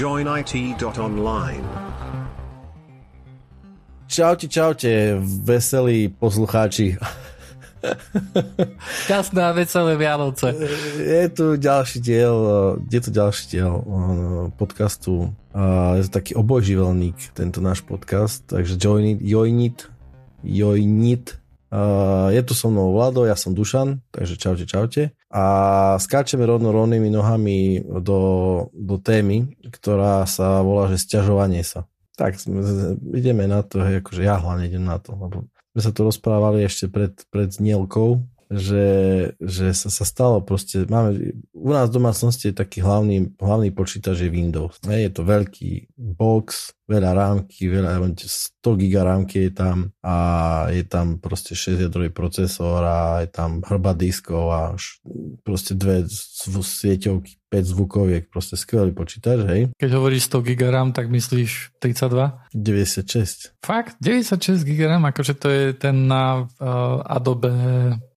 joinit.online. Čaute, čaute, veselí poslucháči. Šťastné a veselé Vianoce. Je tu ďalší diel, je tu ďalší diel eh, podcastu. Je to taký obojživelník, tento náš podcast, takže join it, join it, join it. Je tu so mnou Vlado, ja som Dušan, takže čaute, čaute. A skáčeme rovno rovnými nohami do, do témy, ktorá sa volá, že sťažovanie sa. Tak, ideme na to, hej, akože ja hlavne idem na to, lebo sme sa tu rozprávali ešte pred, pred znielkou, že, že sa, sa stalo proste, máme, u nás v domácnosti je taký hlavný, hlavný počítač je Windows. Je to veľký box, veľa rámky, veľa, 100 giga rámky je tam a je tam proste 6 jadrový procesor a je tam hrba diskov a proste dve sieťovky, 5 zvukoviek, proste skvelý počítač, hej. Keď hovoríš 100 giga RAM, tak myslíš 32? 96. Fakt? 96 giga RAM, akože to je ten na uh, Adobe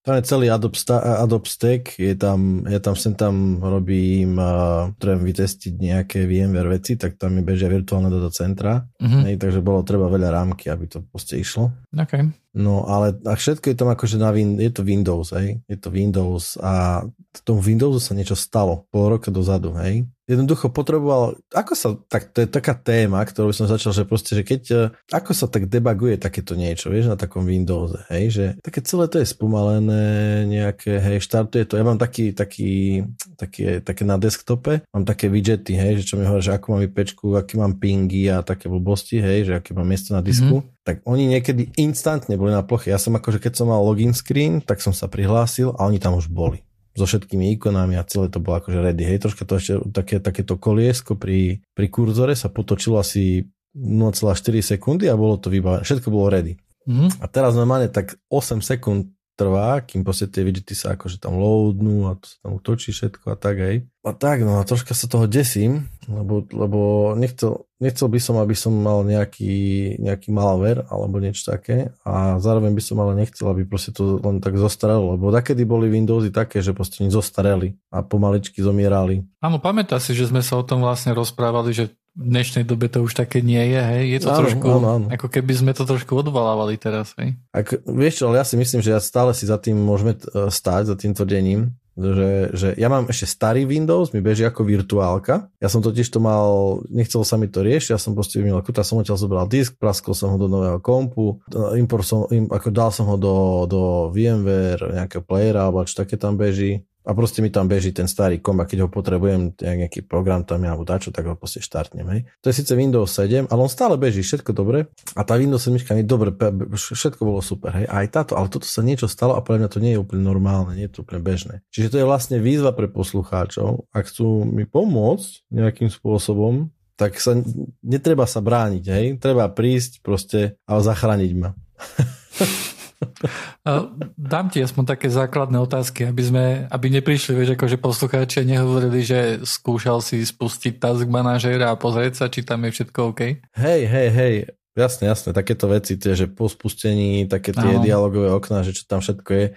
tam je celý Adobe, Adobe Stack, je tam, ja tam sem tam robím, uh, vytestiť nejaké VMware veci, tak tam mi bežia virtuálne data centra, hej, takže bolo treba veľa rámky, aby to proste išlo. Okay. No ale a všetko je tam akože na win, je to Windows, hej, je to Windows a tomu Windowsu sa niečo stalo pol roka dozadu, hej? Jednoducho potreboval, ako sa, tak to je taká téma, ktorú som začal, že proste, že keď, e, ako sa tak debaguje takéto niečo, vieš, na takom Windowse, hej, že také celé to je spomalené, nejaké, hej, štartuje to, ja mám taký, taký, také, také na desktope, mám také widgety, hej, že čo mi hovorí, že ako mám IPčku, aký mám pingy a také blbosti, hej, že aké mám miesto na disku, mm-hmm. Tak oni niekedy instantne boli na ploche. Ja som akože, keď som mal login screen, tak som sa prihlásil a oni tam už boli so všetkými ikonami a celé to bolo akože ready. Hej, troška to ešte také, takéto koliesko pri, pri kurzore sa potočilo asi 0,4 sekundy a bolo to vybavené. Všetko bolo ready. Mm-hmm. A teraz normálne tak 8 sekúnd trvá, kým proste tie widgety sa akože tam loadnú a to sa tam utočí všetko a tak aj. A tak, no a troška sa toho desím, lebo, lebo nechcel, nechcel by som, aby som mal nejaký, nejaký malware alebo niečo také a zároveň by som ale nechcel, aby proste to len tak zostarelo, lebo takedy boli Windowsy také, že proste zostareli a pomaličky zomierali. Áno, pamätá si, že sme sa o tom vlastne rozprávali, že v dnešnej dobe to už také nie je, hej? Je to áno, trošku, áno, áno. ako keby sme to trošku odvalávali teraz, hej? Ak, vieš čo, ale ja si myslím, že ja stále si za tým môžeme e, stáť, za tým tvrdením, že, že ja mám ešte starý Windows, mi beží ako virtuálka. Ja som totiž to mal, nechcel sa mi to riešiť, ja som proste vymil kuta, som odtiaľ zobral disk, praskol som ho do nového kompu, import som, im, ako dal som ho do, do VMware, nejakého playera, alebo čo také tam beží a proste mi tam beží ten starý kom a keď ho potrebujem, nejaký program tam alebo dačo, tak ho proste štartnem. Hej. To je síce Windows 7, ale on stále beží, všetko dobre. A tá Windows 7 mi dobre, všetko bolo super. Hej. Aj táto, ale toto sa niečo stalo a podľa mňa to nie je úplne normálne, nie je to úplne bežné. Čiže to je vlastne výzva pre poslucháčov. Ak chcú mi pomôcť nejakým spôsobom, tak sa, netreba sa brániť, hej. Treba prísť proste a zachrániť ma. Dám ti aspoň také základné otázky, aby sme, aby neprišli, vieš, akože poslucháči nehovorili, že skúšal si spustiť task manažera a pozrieť sa, či tam je všetko OK. Hej, hej, hej, jasne, jasne, takéto veci, tie, že po spustení, také tie Aho. dialogové okná, že čo tam všetko je.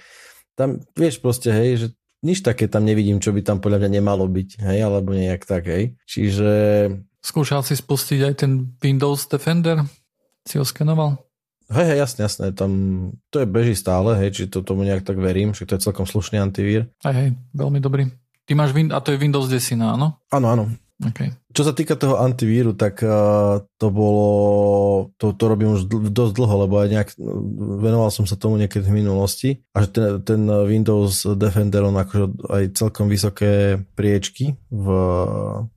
Tam, vieš proste, hej, že nič také tam nevidím, čo by tam podľa mňa nemalo byť, hej, alebo nejak tak, hej. Čiže... Skúšal si spustiť aj ten Windows Defender? Si ho skenoval? Hej, hej, jasne, jasne, tam to je beží stále, hej, či to tomu nejak tak verím, že to je celkom slušný antivír. Hej, hej, veľmi dobrý. Ty máš, Win- a to je Windows 10, áno? Áno, áno. Okay. Čo sa týka toho antivíru, tak uh, to bolo, to, to robím už dl- dosť dlho, lebo aj nejak venoval som sa tomu niekedy v minulosti a že ten, ten Windows Defender on akože aj celkom vysoké priečky v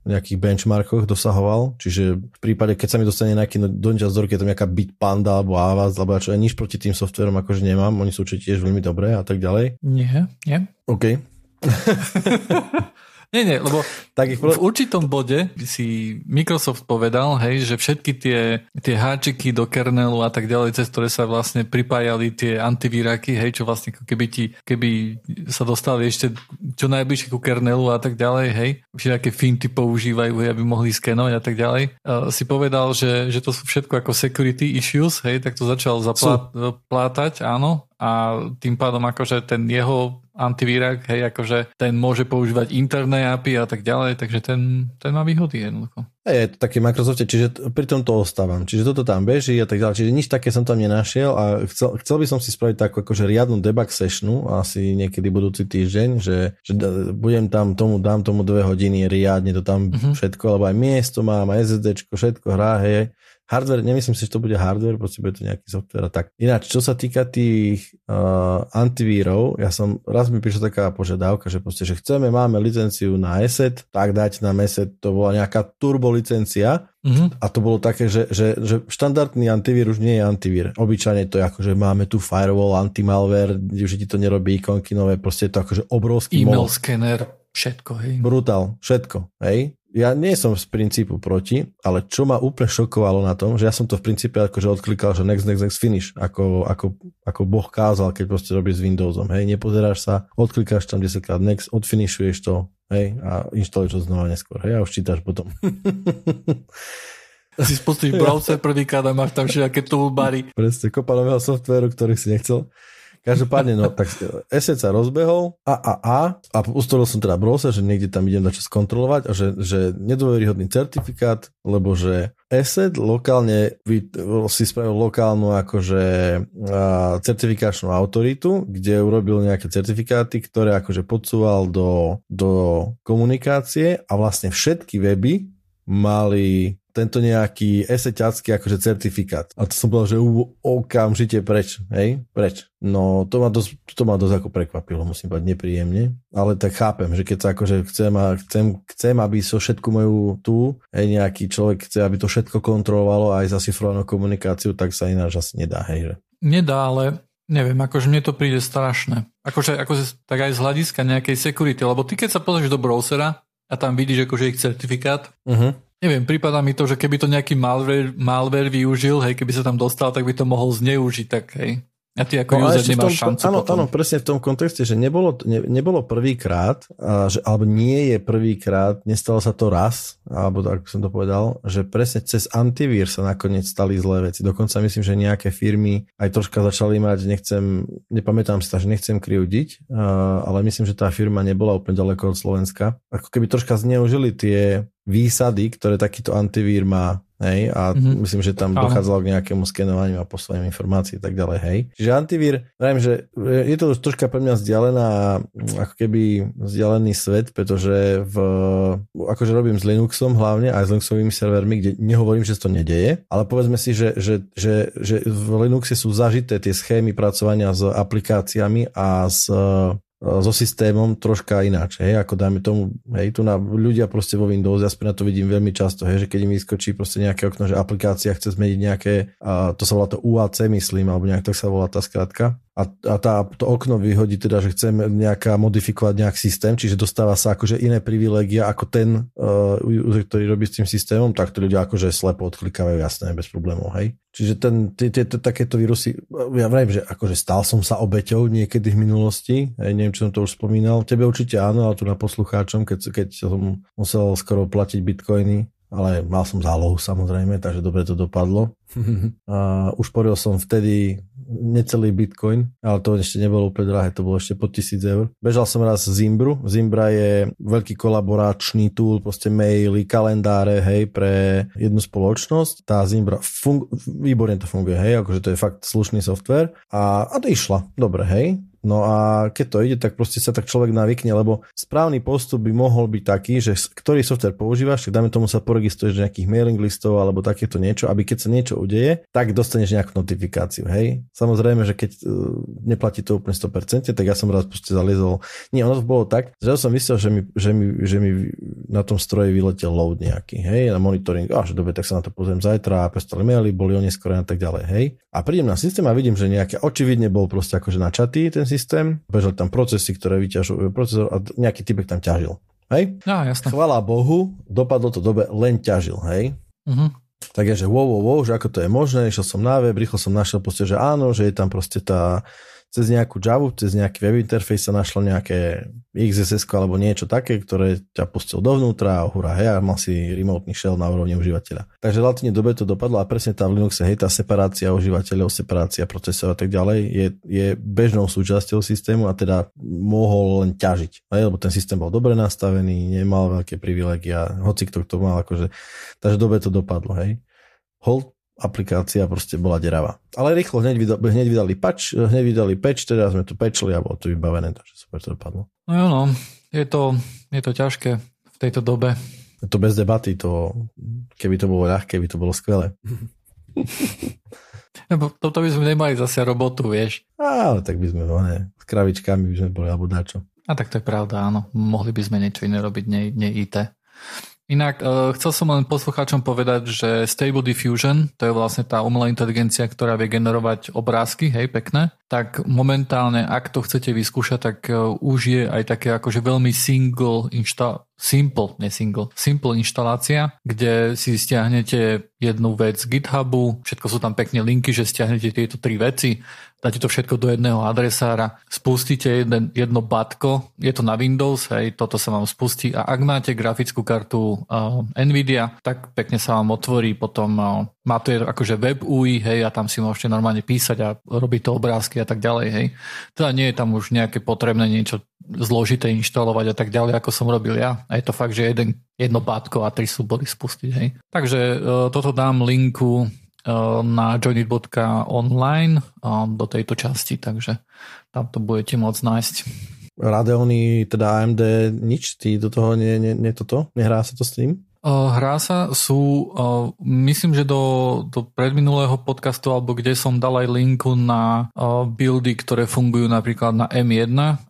nejakých benchmarkoch dosahoval, čiže v prípade, keď sa mi dostane nejaký dončas do ruky, je to nejaká Bitpanda alebo Avast, alebo čo, nič proti tým softverom akože nemám, oni sú určite tiež veľmi dobré a tak ďalej. Nie, nie. OK. Nie, nie, lebo tak ich... v určitom bode si Microsoft povedal, hej, že všetky tie, tie háčiky do kernelu a tak ďalej, cez ktoré sa vlastne pripájali tie antivíraky, hej, čo vlastne keby, ti, keby sa dostali ešte čo najbližšie ku kernelu a tak ďalej, hej, všetké finty používajú, hej, aby mohli skenovať a tak ďalej, uh, si povedal, že, že to sú všetko ako security issues, hej, tak to začal zaplátať, áno, a tým pádom akože ten jeho antivírak, hej, akože ten môže používať interné API a tak ďalej, takže ten, ten má výhody jednoducho. Hej, je to také Microsofte, čiže pri tom to ostávam. Čiže toto tam beží a tak ďalej. Čiže nič také som tam nenašiel a chcel, chcel by som si spraviť takú akože riadnu debug sessionu asi niekedy budúci týždeň, že, že budem tam tomu, dám tomu dve hodiny riadne to tam uh-huh. všetko, lebo aj miesto mám, aj SSD, všetko hrá, hej Hardware, nemyslím si, že to bude hardware, proste bude to nejaký software a tak. Ináč, čo sa týka tých uh, antivírov, ja som, raz mi prišla taká požiadavka, že proste, že chceme, máme licenciu na ESET, tak dať na ESET, to bola nejaká turbo licencia mm-hmm. a to bolo také, že, že, že štandardný antivír už nie je antivír. Obyčajne to je ako, že máme tu firewall, antimalware, že ti to nerobí ikonky nové, proste je to akože obrovský E-mail scanner, všetko, hej. Brutál, všetko, hej ja nie som z princípu proti, ale čo ma úplne šokovalo na tom, že ja som to v princípe akože odklikal, že next, next, next, finish, ako, ako, ako Boh kázal, keď proste robíš s Windowsom, hej, nepozeráš sa, odklikáš tam 10 krát next, odfinishuješ to, hej, a inštaluješ to znova neskôr, hej, a už čítaš potom. si spustíš browser prvýkrát a máš tam všetké toolbary. Presne, kopa nového softvéru, ktorý si nechcel. Každopádne, no, tak Esset sa rozbehol a, a, a, a ustoril som teda browser, že niekde tam idem čo skontrolovať a že, že nedôveryhodný certifikát, lebo že Asset lokálne si spravil lokálnu akože certifikačnú autoritu, kde urobil nejaké certifikáty, ktoré akože podsúval do, do komunikácie a vlastne všetky weby mali tento nejaký eseťacký akože certifikát. A to som povedal, že okamžite preč, hej, preč. No to ma dosť, to ma dosť ako prekvapilo, musím povedať nepríjemne, ale tak chápem, že keď sa akože chcem, a chcem, chcem aby so všetku moju tu, hej, nejaký človek chce, aby to všetko kontrolovalo aj zasifrovanú komunikáciu, tak sa ináč asi nedá, hej, že. Nedá, ale neviem, akože mne to príde strašné. Akože, akože tak aj z hľadiska nejakej security, lebo ty keď sa pozrieš do browsera a tam vidíš akože ich certifikát, uh-huh Neviem, prípada mi to, že keby to nejaký malware, malware využil, hej, keby sa tam dostal, tak by to mohol zneužiť, tak hej. A ty ako no, user nemáš tom, šancu áno, potom. áno, presne v tom kontexte, že nebolo, ne, nebolo prvýkrát, alebo nie je prvýkrát, nestalo sa to raz, alebo tak som to povedal, že presne cez antivír sa nakoniec stali zlé veci. Dokonca myslím, že nejaké firmy aj troška začali mať, nechcem, nepamätám si to, že nechcem kriudiť, ale myslím, že tá firma nebola úplne ďaleko od Slovenska. Ako keby troška zneužili tie výsady, ktoré takýto antivír má hej, a mm-hmm. myslím, že tam dochádzalo k nejakému skenovaniu a posledným informácií a tak ďalej, hej. Čiže antivír, viem, že je to troška pre mňa vzdialená, ako keby vzdialený svet, pretože v, akože robím s Linuxom hlavne, aj s Linuxovými servermi, kde nehovorím, že to nedeje, ale povedzme si, že, že, že, že v Linuxe sú zažité tie schémy pracovania s aplikáciami a s so systémom troška ináč, hej, ako dáme tomu, hej, tu na ľudia proste vo Windows, ja na to vidím veľmi často, hej, že keď im vyskočí proste nejaké okno, že aplikácia chce zmeniť nejaké, a to sa volá to UAC, myslím, alebo nejak tak sa volá tá skratka, a, a tá, to okno vyhodí teda, že chceme nejaká modifikovať nejak systém, čiže dostáva sa akože iné privilégia ako ten uh, ktorý robí s tým systémom, tak to ľudia akože slepo odklikávajú, jasné, bez problémov, hej. Čiže ten, tie, tie, takéto vírusy, ja vravím, že akože stal som sa obeťou niekedy v minulosti, hej, neviem, či som to už spomínal, tebe určite áno, ale tu na poslucháčom, keď, keď som musel skoro platiť bitcoiny, ale mal som zálohu samozrejme, takže dobre to dopadlo. a ušporil som vtedy necelý bitcoin, ale to ešte nebolo úplne drahé, to bolo ešte pod 1000 eur. Bežal som raz Zimbru. Zimbra je veľký kolaboračný tool, proste maily, kalendáre, hej, pre jednu spoločnosť. Tá Zimbra, fun- výborne to funguje, hej, akože to je fakt slušný software. A, a to išla, dobre, hej. No a keď to ide, tak proste sa tak človek navykne, lebo správny postup by mohol byť taký, že ktorý software používaš, tak dáme tomu sa poregistruješ do nejakých mailing listov alebo takéto niečo, aby keď sa niečo udeje, tak dostaneš nejakú notifikáciu, hej. Samozrejme, že keď uh, neplatí to úplne 100%, tak ja som raz proste zaliezol. Nie, ono to bolo tak, že som myslel, že mi, že mi, že mi na tom stroji vyletel load nejaký, hej, na monitoring, a že dobre, tak sa na to pozriem zajtra, a prestali maily, boli oneskorené a tak ďalej, hej. A prídem na systém a vidím, že nejaké, očividne bol proste akože načatý ten systém, bežali tam procesy, ktoré vyťažujú procesor a nejaký typek tam ťažil. Hej? No, jasné. Chvala Bohu, dopadlo to dobe, len ťažil, hej? Uh-huh. Tak je, že wow, wow, wow, že ako to je možné, išiel som na web, rýchlo som našiel proste, že áno, že je tam proste tá, cez nejakú Java, cez nejaký web interface sa našlo nejaké XSS alebo niečo také, ktoré ťa pustil dovnútra a hurá, hej, a mal si remotný shell na úrovni užívateľa. Takže relatívne dobe to dopadlo a presne tá v Linuxe, hej, tá separácia užívateľov, separácia procesov a tak ďalej je, je bežnou súčasťou systému a teda mohol len ťažiť, hej, lebo ten systém bol dobre nastavený, nemal veľké privilegia, hoci kto to mal, akože, takže dobe to dopadlo, hej. Hold aplikácia proste bola deravá. Ale rýchlo hneď, vydali, hneď vydali patch, hneď vydali patch, teda sme to patchli a bolo to vybavené, takže super to dopadlo. No jo, no, je to, je to ťažké v tejto dobe. Je to bez debaty, to, keby to bolo ľahké, by to bolo skvelé. Lebo toto by sme nemali zase robotu, vieš. Ale tak by sme, no ne, s kravičkami by sme boli, alebo dačo. A tak to je pravda, áno. Mohli by sme niečo iné robiť, nie, nie IT. Inak uh, chcel som len poslucháčom povedať, že Stable Diffusion, to je vlastne tá umelá inteligencia, ktorá vie generovať obrázky, hej, pekné, tak momentálne, ak to chcete vyskúšať, tak uh, už je aj také akože veľmi single inšta- simple, ne single, simple inštalácia, kde si stiahnete jednu vec z GitHubu, všetko sú tam pekne linky, že stiahnete tieto tri veci, dáte to všetko do jedného adresára, spustíte jeden, jedno batko, je to na Windows, hej, toto sa vám spustí a ak máte grafickú kartu uh, Nvidia, tak pekne sa vám otvorí potom uh, má to akože web UI, hej, a tam si môžete normálne písať a robiť to obrázky a tak ďalej, hej. Teda nie je tam už nejaké potrebné niečo zložité inštalovať a tak ďalej, ako som robil ja. A je to fakt, že jeden, jedno bátko a tri súbory spustiť, hej. Takže uh, toto dám linku na joinit.online do tejto časti, takže tam to budete môcť nájsť. Radeony, teda AMD, nič, ty do toho nie, nie, nie toto? Nehrá sa to s tým? Hrá sa, sú, myslím, že do, do predminulého podcastu, alebo kde som dal aj linku na buildy, ktoré fungujú napríklad na M1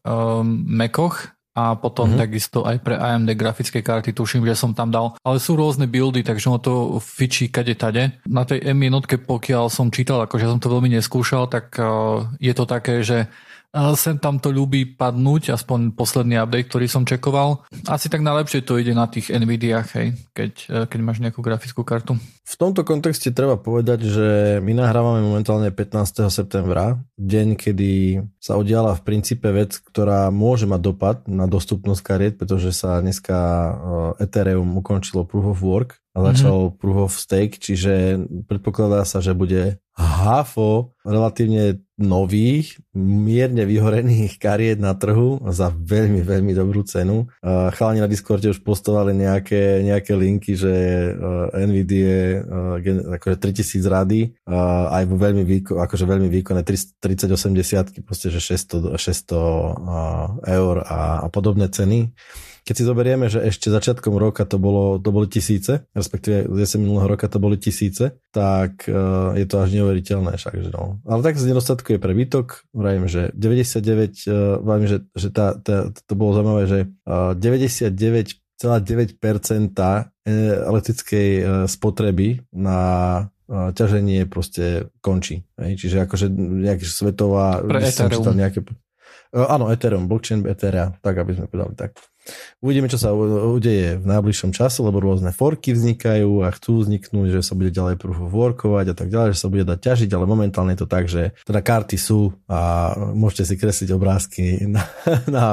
Macoch, a potom mm-hmm. takisto aj pre AMD grafické karty, tuším, že som tam dal. Ale sú rôzne buildy, takže ono to fičí kade tade. Na tej M1, pokiaľ som čítal, akože som to veľmi neskúšal, tak uh, je to také, že Sem tam to ľubí padnúť, aspoň posledný update, ktorý som čekoval. Asi tak najlepšie to ide na tých Nvidiach, hej, keď, e, keď máš nejakú grafickú kartu. V tomto kontexte treba povedať, že my nahrávame momentálne 15. septembra, deň, kedy sa udiala v princípe vec, ktorá môže mať dopad na dostupnosť kariet, pretože sa dneska e, Ethereum ukončilo Proof of Work a začal mm-hmm. Proof of Stake, čiže predpokladá sa, že bude hafo relatívne nových, mierne vyhorených kariet na trhu za veľmi, veľmi dobrú cenu. Chalani na Discorde už postovali nejaké, nejaké linky, že NVIDIA akože 3000 rady aj vo veľmi, výko, akože veľmi výkonné 3080, proste že 600, 600 eur a, a podobné ceny. Keď si zoberieme, že ešte začiatkom roka to, bolo, to boli tisíce, respektíve z minulého roka to boli tisíce, tak uh, je to až neuveriteľné však, že no. Ale tak z nedostatku je prebytok, vravím, že 99, uh, vravím, že, že tá, tá, to bolo zaujímavé, že uh, 99 9% elektrickej spotreby na ťaženie proste končí. Čiže akože nejaká svetová... Pre Ethereum. Nejaké, áno, Ethereum, blockchain Ethereum, tak aby sme povedali tak. Uvidíme, čo sa udeje v najbližšom čase, lebo rôzne forky vznikajú a chcú vzniknúť, že sa bude ďalej proof of workovať a tak ďalej, že sa bude dať ťažiť, ale momentálne je to tak, že teda karty sú a môžete si kresliť obrázky na, na,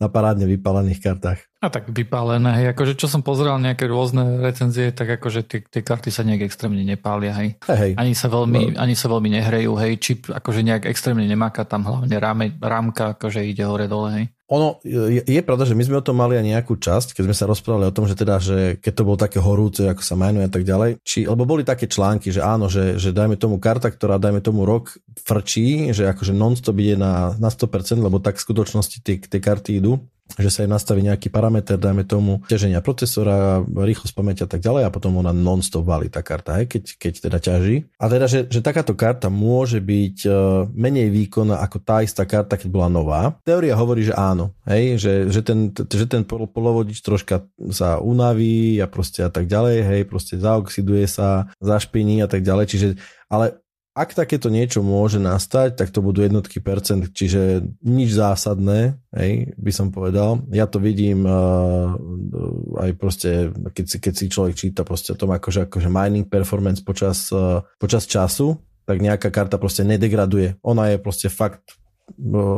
na parádne vypálených kartách. A tak vypálené, hej, akože čo som pozeral nejaké rôzne recenzie, tak akože tie, tie karty sa nejak extrémne nepália, hej. Hey, hej. Ani sa veľmi, no. ani sa veľmi nehrejú, hej, čip akože nejak extrémne nemáka, tam hlavne ráme, rámka akože ide hore dole, hej. Ono, je, je pravda, že my sme o tom mali aj nejakú časť, keď sme sa rozprávali o tom, že teda, že keď to bolo také horúce, ako sa majnuje a tak ďalej, či, lebo boli také články, že áno, že, že dajme tomu karta, ktorá dajme tomu rok frčí, že akože non-stop ide na, na 100%, lebo tak v skutočnosti tie, tie karty idú, že sa im nastaví nejaký parameter, dajme tomu ťaženia procesora, rýchlosť pamäťa a tak ďalej a potom ona non-stop valí tá karta, hej, keď, keď teda ťaží. A teda, že, že takáto karta môže byť uh, menej výkonná ako tá istá karta, keď bola nová. Teória hovorí, že áno, hej, že, že ten, že ten polovodič troška sa unaví a proste a tak ďalej, hej, proste zaoxiduje sa, zašpiní a tak ďalej, čiže ale ak takéto niečo môže nastať, tak to budú jednotky percent, čiže nič zásadné, hej, by som povedal. Ja to vidím uh, aj proste, keď si, keď si človek číta proste o tom, akože, akože mining performance počas, uh, počas času, tak nejaká karta proste nedegraduje. Ona je proste fakt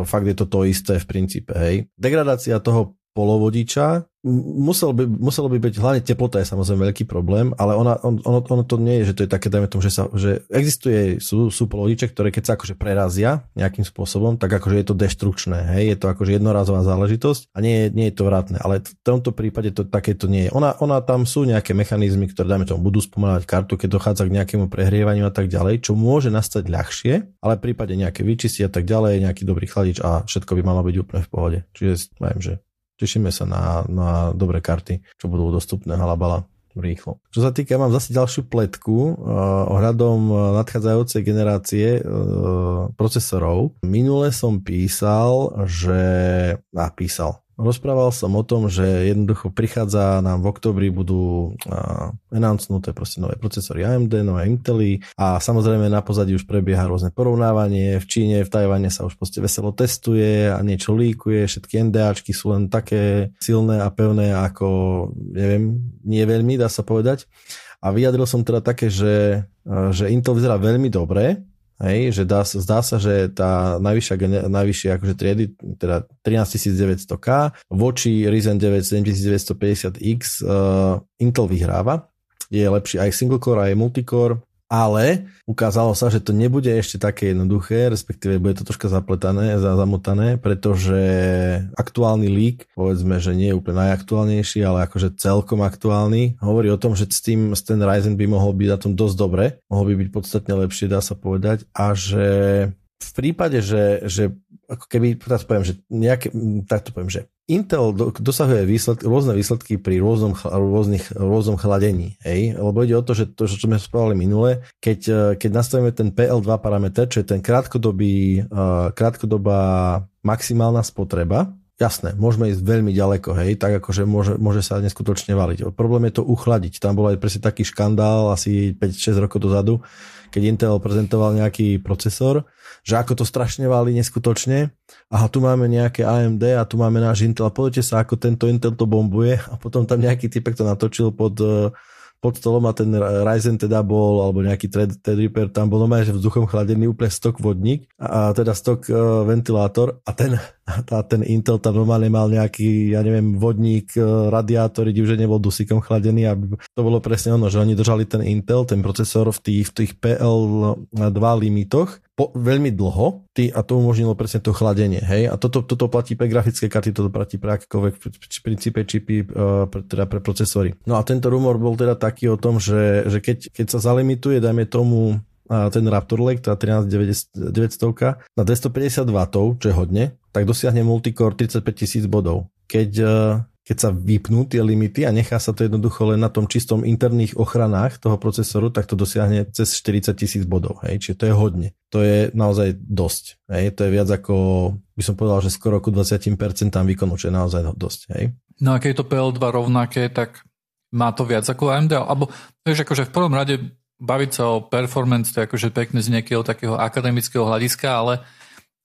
fakt je to to isté v princípe, hej. Degradácia toho polovodiča musel by, muselo by byť, hlavne teplota je samozrejme veľký problém, ale ona, on, ono, ono to nie je, že to je také, dajme tomu, že, sa, že existuje, sú, sú polovodiče, ktoré keď sa akože prerazia nejakým spôsobom, tak akože je to destrukčné, hej, je to akože jednorazová záležitosť a nie, nie je to vratné, ale v tomto prípade to takéto nie je. Ona, ona tam sú nejaké mechanizmy, ktoré dajme tomu budú spomenovať kartu, keď dochádza k nejakému prehrievaniu a tak ďalej, čo môže nastať ľahšie, ale v prípade nejaké vyčistí a tak ďalej, nejaký dobrý chladič a všetko by malo byť úplne v pohode. Čiže viem, že Tešíme sa na, na dobré karty, čo budú dostupné halabala rýchlo. Čo sa týka, mám zase ďalšiu pletku uh, ohľadom nadchádzajúcej generácie uh, procesorov. Minule som písal, že... napísal. Rozprával som o tom, že jednoducho prichádza nám v oktobri budú announcenuté proste nové procesory AMD, nové Intely a samozrejme na pozadí už prebieha rôzne porovnávanie. V Číne, v Tajvane sa už proste veselo testuje a niečo líkuje. Všetky NDAčky sú len také silné a pevné ako, neviem, nie veľmi, dá sa povedať. A vyjadril som teda také, že, že Intel vyzerá veľmi dobre, Hej, že dá, zdá sa, že tá najvyššia, najvyššia akože triedy, teda 13900K voči Ryzen 9 7950X uh, Intel vyhráva. Je lepší aj single core, aj multicore ale ukázalo sa, že to nebude ešte také jednoduché, respektíve bude to troška zapletané, zamotané, pretože aktuálny lík, povedzme, že nie je úplne najaktuálnejší, ale akože celkom aktuálny, hovorí o tom, že s tým ten Ryzen by mohol byť na tom dosť dobre, mohol by byť podstatne lepšie, dá sa povedať, a že v prípade, že, že ako keby, teraz poviem, že nejaké, takto poviem, že Intel dosahuje výsledky, rôzne výsledky pri rôznom, rôznych, rôznom chladení, hej? lebo ide o to, že to, čo sme spomínali minule, keď, e, keď nastavíme ten PL2 parameter, čo je ten krátkodobý, uh, krátkodobá maximálna spotreba, jasné, môžeme ísť veľmi ďaleko, hej, tak akože môže, môže sa neskutočne valiť. Problém je to uchladiť. Tam bol aj presne taký škandál asi 5-6 rokov dozadu, keď Intel prezentoval nejaký procesor, že ako to strašne valí neskutočne. Aha, tu máme nejaké AMD a tu máme náš Intel a pozrite sa, ako tento Intel to bombuje a potom tam nejaký typek to natočil pod, eh, pod stolom a ten Ryzen teda bol, alebo nejaký Threadripper, tam bol normálne, že vzduchom chladený úplne stok vodník a, a teda stok uh, ventilátor a ten, a ten Intel tam normálne mal nejaký, ja neviem, vodník, uh, radiátor, že nebol dusíkom chladený a to bolo presne ono, že oni držali ten Intel, ten procesor v tých, v tých PL2 limitoch po, veľmi dlho ty, a to umožnilo presne to chladenie. Hej? A toto, toto platí pre grafické karty, toto platí pre akékoľvek princípe čipy, uh, pre, teda pre procesory. No a tento rumor bol teda taký o tom, že, že keď, keď sa zalimituje, dajme tomu ten Raptor Lake, tá 13900 na 250 W, čo je hodne, tak dosiahne multicore 35 tisíc bodov. Keď keď sa vypnú tie limity a nechá sa to jednoducho len na tom čistom interných ochranách toho procesoru, tak to dosiahne cez 40 tisíc bodov. Hej? Čiže to je hodne. To je naozaj dosť. Hej? To je viac ako, by som povedal, že skoro ku 20% výkonu, čo je naozaj dosť. Hej? No a keď je to PL2 rovnaké, tak má to viac ako AMD? Alebo vieš, akože v prvom rade baviť sa o performance, to je akože pekné z nejakého takého akademického hľadiska, ale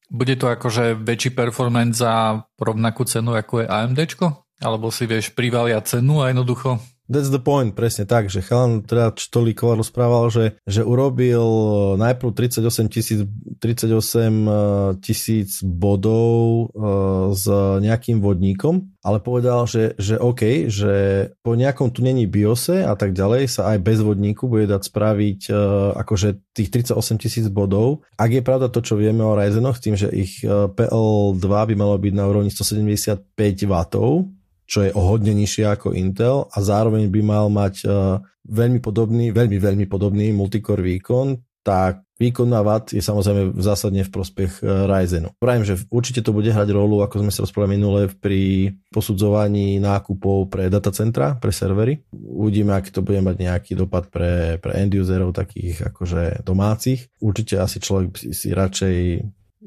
bude to akože väčší performance za rovnakú cenu ako je AMDčko? Alebo si vieš privalia cenu a jednoducho That's the point, presne tak, že chalan teda Štolíková rozprával, že, že urobil najprv 38 tisíc 38 eh, tisíc bodov uh, s nejakým vodníkom, ale povedal, že, že OK, že po nejakom tunení BIOSe a tak ďalej sa aj bez vodníku bude dať spraviť akože tých 38 tisíc bodov. Ak je pravda to, čo vieme o Ryzenoch, tým, že ich PL2 by malo byť na úrovni 175 W, čo je o hodne nižšie ako Intel a zároveň by mal mať uh, veľmi podobný, veľmi, veľmi podobný multicore výkon, tak výkon na watt je samozrejme zásadne v prospech uh, Ryzenu. Pravím, že určite to bude hrať rolu, ako sme sa rozprávali minule, pri posudzovaní nákupov pre datacentra, pre servery. Uvidíme, aký to bude mať nejaký dopad pre, pre end userov takých akože domácich. Určite asi človek si radšej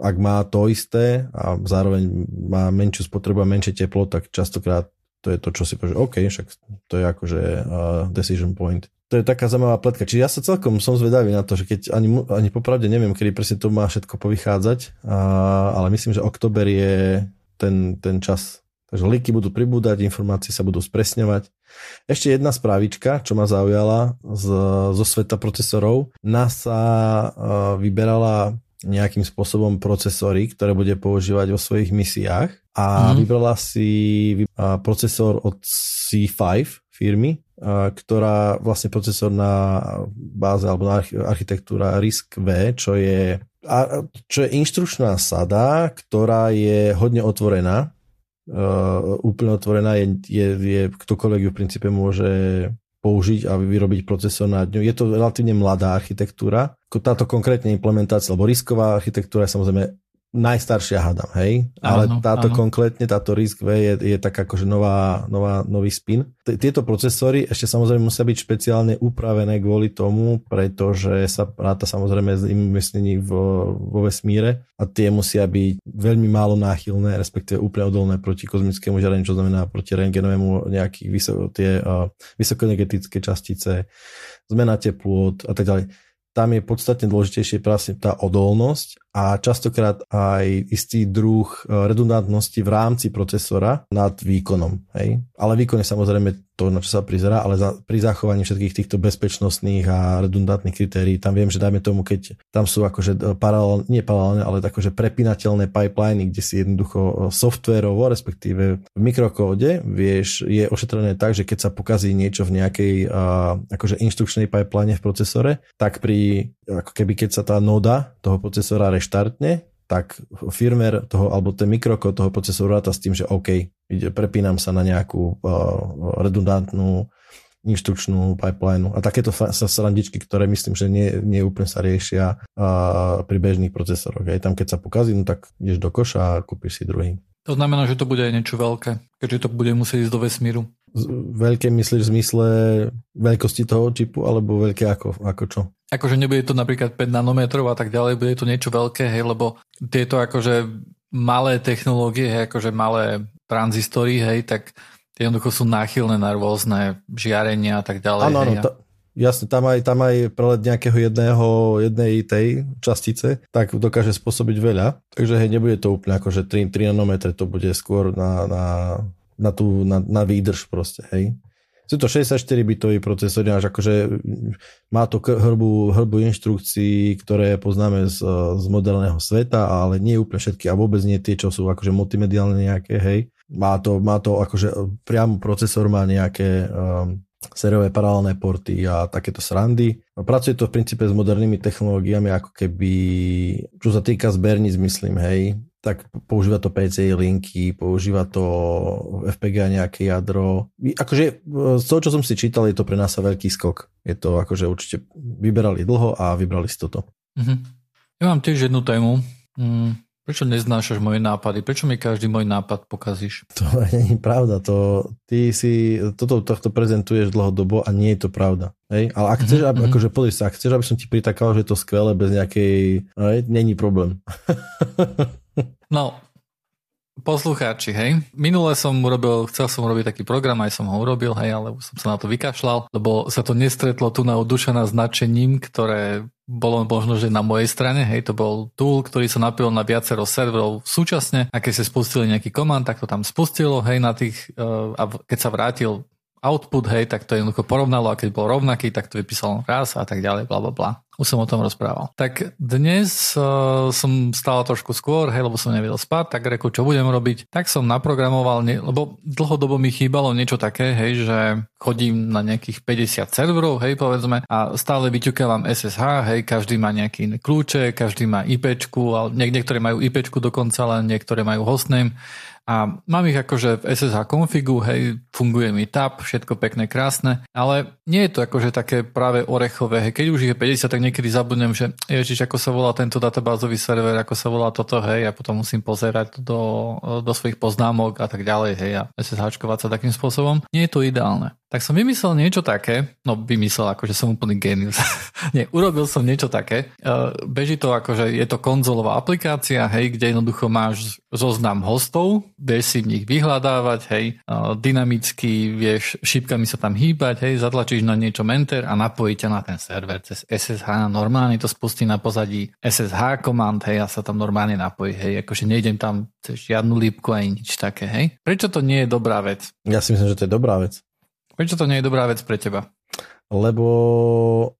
ak má to isté a zároveň má menšiu spotrebu a menšie teplo, tak častokrát to je to, čo si povie, OK, však to je akože uh, decision point. To je taká zaujímavá pletka. Čiže ja sa celkom som zvedavý na to, že keď ani, ani popravde neviem, kedy presne to má všetko povychádzať, uh, ale myslím, že oktober je ten, ten čas. Takže líky budú pribúdať, informácie sa budú spresňovať. Ešte jedna správička, čo ma zaujala z, zo sveta procesorov. NASA uh, vyberala nejakým spôsobom procesory, ktoré bude používať vo svojich misiách a mm. vybrala si procesor od C5 firmy, ktorá vlastne procesor na báze alebo na architektúra RISC-V, čo je, čo je inštručná sada, ktorá je hodne otvorená, úplne otvorená, je, je, je ktokoľvek ju v princípe môže použiť a vyrobiť procesor na ňu. Je to relatívne mladá architektúra. Táto konkrétne implementácia, alebo risková architektúra je samozrejme najstaršia hadam, hej? Ale áno, táto áno. konkrétne, táto RISC-V je, je tak akože nová, nová, nový spin. Tieto procesory ešte samozrejme musia byť špeciálne upravené kvôli tomu, pretože sa ráta samozrejme z im umiestnení vo, vo vesmíre a tie musia byť veľmi málo náchylné, respektíve úplne odolné proti kozmickému žiareniu, čo znamená proti rengenovému nejakých vysoko, tie, uh, vysokoenergetické častice, zmena teplôt a tak ďalej tam je podstatne dôležitejšie práve tá odolnosť a častokrát aj istý druh e, redundantnosti v rámci procesora nad výkonom. Hej? Ale výkon je samozrejme to, na čo sa prizerá, ale za, pri zachovaní všetkých týchto bezpečnostných a redundantných kritérií, tam viem, že dajme tomu, keď tam sú akože e, paralel, nie paralelné, ale akože prepinateľné pipeliny, kde si jednoducho e, softwareovo, respektíve v mikrokóde, vieš, je ošetrené tak, že keď sa pokazí niečo v nejakej akože inštrukčnej pipeline v procesore, tak pri, ako keby keď sa tá noda toho procesora reštartne, tak firmware toho, alebo ten mikrokód toho procesoru ráta s tým, že OK, ide, prepínam sa na nejakú uh, redundantnú inštrukčnú pipeline a takéto sa srandičky, ktoré myslím, že nie, nie úplne sa riešia uh, pri bežných procesoroch. Aj tam, keď sa pokazí, no tak ideš do koša a kúpiš si druhý. To znamená, že to bude aj niečo veľké, keďže to bude musieť ísť do vesmíru. Veľké myslíš v zmysle veľkosti toho čipu, alebo veľké ako, ako čo? Akože nebude to napríklad 5 nanometrov a tak ďalej, bude to niečo veľké, hej, lebo tieto akože malé technológie, hej, akože malé tranzistory, hej, tak jednoducho sú náchylné na rôzne žiarenia a tak ďalej. Áno, áno, jasne, tam aj, tam aj prelet nejakého jedného, jednej tej častice, tak dokáže spôsobiť veľa. Takže hej, nebude to úplne akože 3, 3 nanometre, to bude skôr na, na, na, tú, na, na výdrž proste, hej. Sú to 64-bitový procesor, až akože má to hrbu, hrbu inštrukcií, ktoré poznáme z, z moderného sveta, ale nie úplne všetky a vôbec nie tie, čo sú akože multimediálne nejaké, hej. Má to, má to akože priamo procesor má nejaké um, sériové paralelné porty a takéto srandy. Pracuje to v princípe s modernými technológiami, ako keby, čo sa týka zberníc, myslím, hej, tak používa to PCI linky, používa to FPGA nejaké jadro. Akože z toho, čo som si čítal, je to pre nás veľký skok. Je to akože určite vyberali dlho a vybrali si toto. Mm-hmm. Ja mám tiež jednu tému. Mm, prečo neznášaš moje nápady? Prečo mi každý môj nápad pokazíš? To nie je pravda. To, ty si toto tohto prezentuješ dlhodobo a nie je to pravda. Hej? Ale ak chceš, mm-hmm. akože pozri sa, ak chceš, aby som ti pritakal, že je to skvelé bez nejakej... Hej, není problém. No, poslucháči, hej. Minule som urobil, chcel som urobiť taký program, aj som ho urobil, hej, ale som sa na to vykašľal, lebo sa to nestretlo tu na odušená značením, ktoré bolo možno, že na mojej strane, hej, to bol tool, ktorý sa napil na viacero serverov súčasne a keď ste spustili nejaký komand, tak to tam spustilo, hej, na tých, uh, a keď sa vrátil output, hej, tak to jednoducho porovnalo a keď bol rovnaký, tak to vypísal raz a tak ďalej, bla bla bla. Už som o tom rozprával. Tak dnes uh, som stál trošku skôr, hej, lebo som nevedel spať, tak reku, čo budem robiť. Tak som naprogramoval, ne, lebo dlhodobo mi chýbalo niečo také, hej, že chodím na nejakých 50 serverov, hej, povedzme, a stále vyťukávam SSH, hej, každý má nejaký kľúče, každý má IPčku, ale niektoré majú IPčku dokonca, len niektoré majú hostname a mám ich akože v SSH konfigu, hej, funguje mi tab, všetko pekné, krásne, ale nie je to akože také práve orechové, hej, keď už ich je 50, tak niekedy zabudnem, že ježiš, ako sa volá tento databázový server, ako sa volá toto, hej, a potom musím pozerať do, do svojich poznámok a tak ďalej, hej, a SSHčkovať sa takým spôsobom. Nie je to ideálne. Tak som vymyslel niečo také, no vymyslel, akože som úplný genius. Nie, urobil som niečo také. Uh, beží to akože je to konzolová aplikácia, hej, kde jednoducho máš zoznam hostov, vieš si v nich vyhľadávať, hej, dynamicky vieš šípkami sa tam hýbať, hej, zatlačíš na niečo enter a napojí ťa na ten server cez SSH. Normálne to spustí na pozadí SSH command, hej, a sa tam normálne napojí, hej, akože nejdem tam cez žiadnu lípku ani nič také, hej. Prečo to nie je dobrá vec? Ja si myslím, že to je dobrá vec. Prečo to nie je dobrá vec pre teba? Lebo,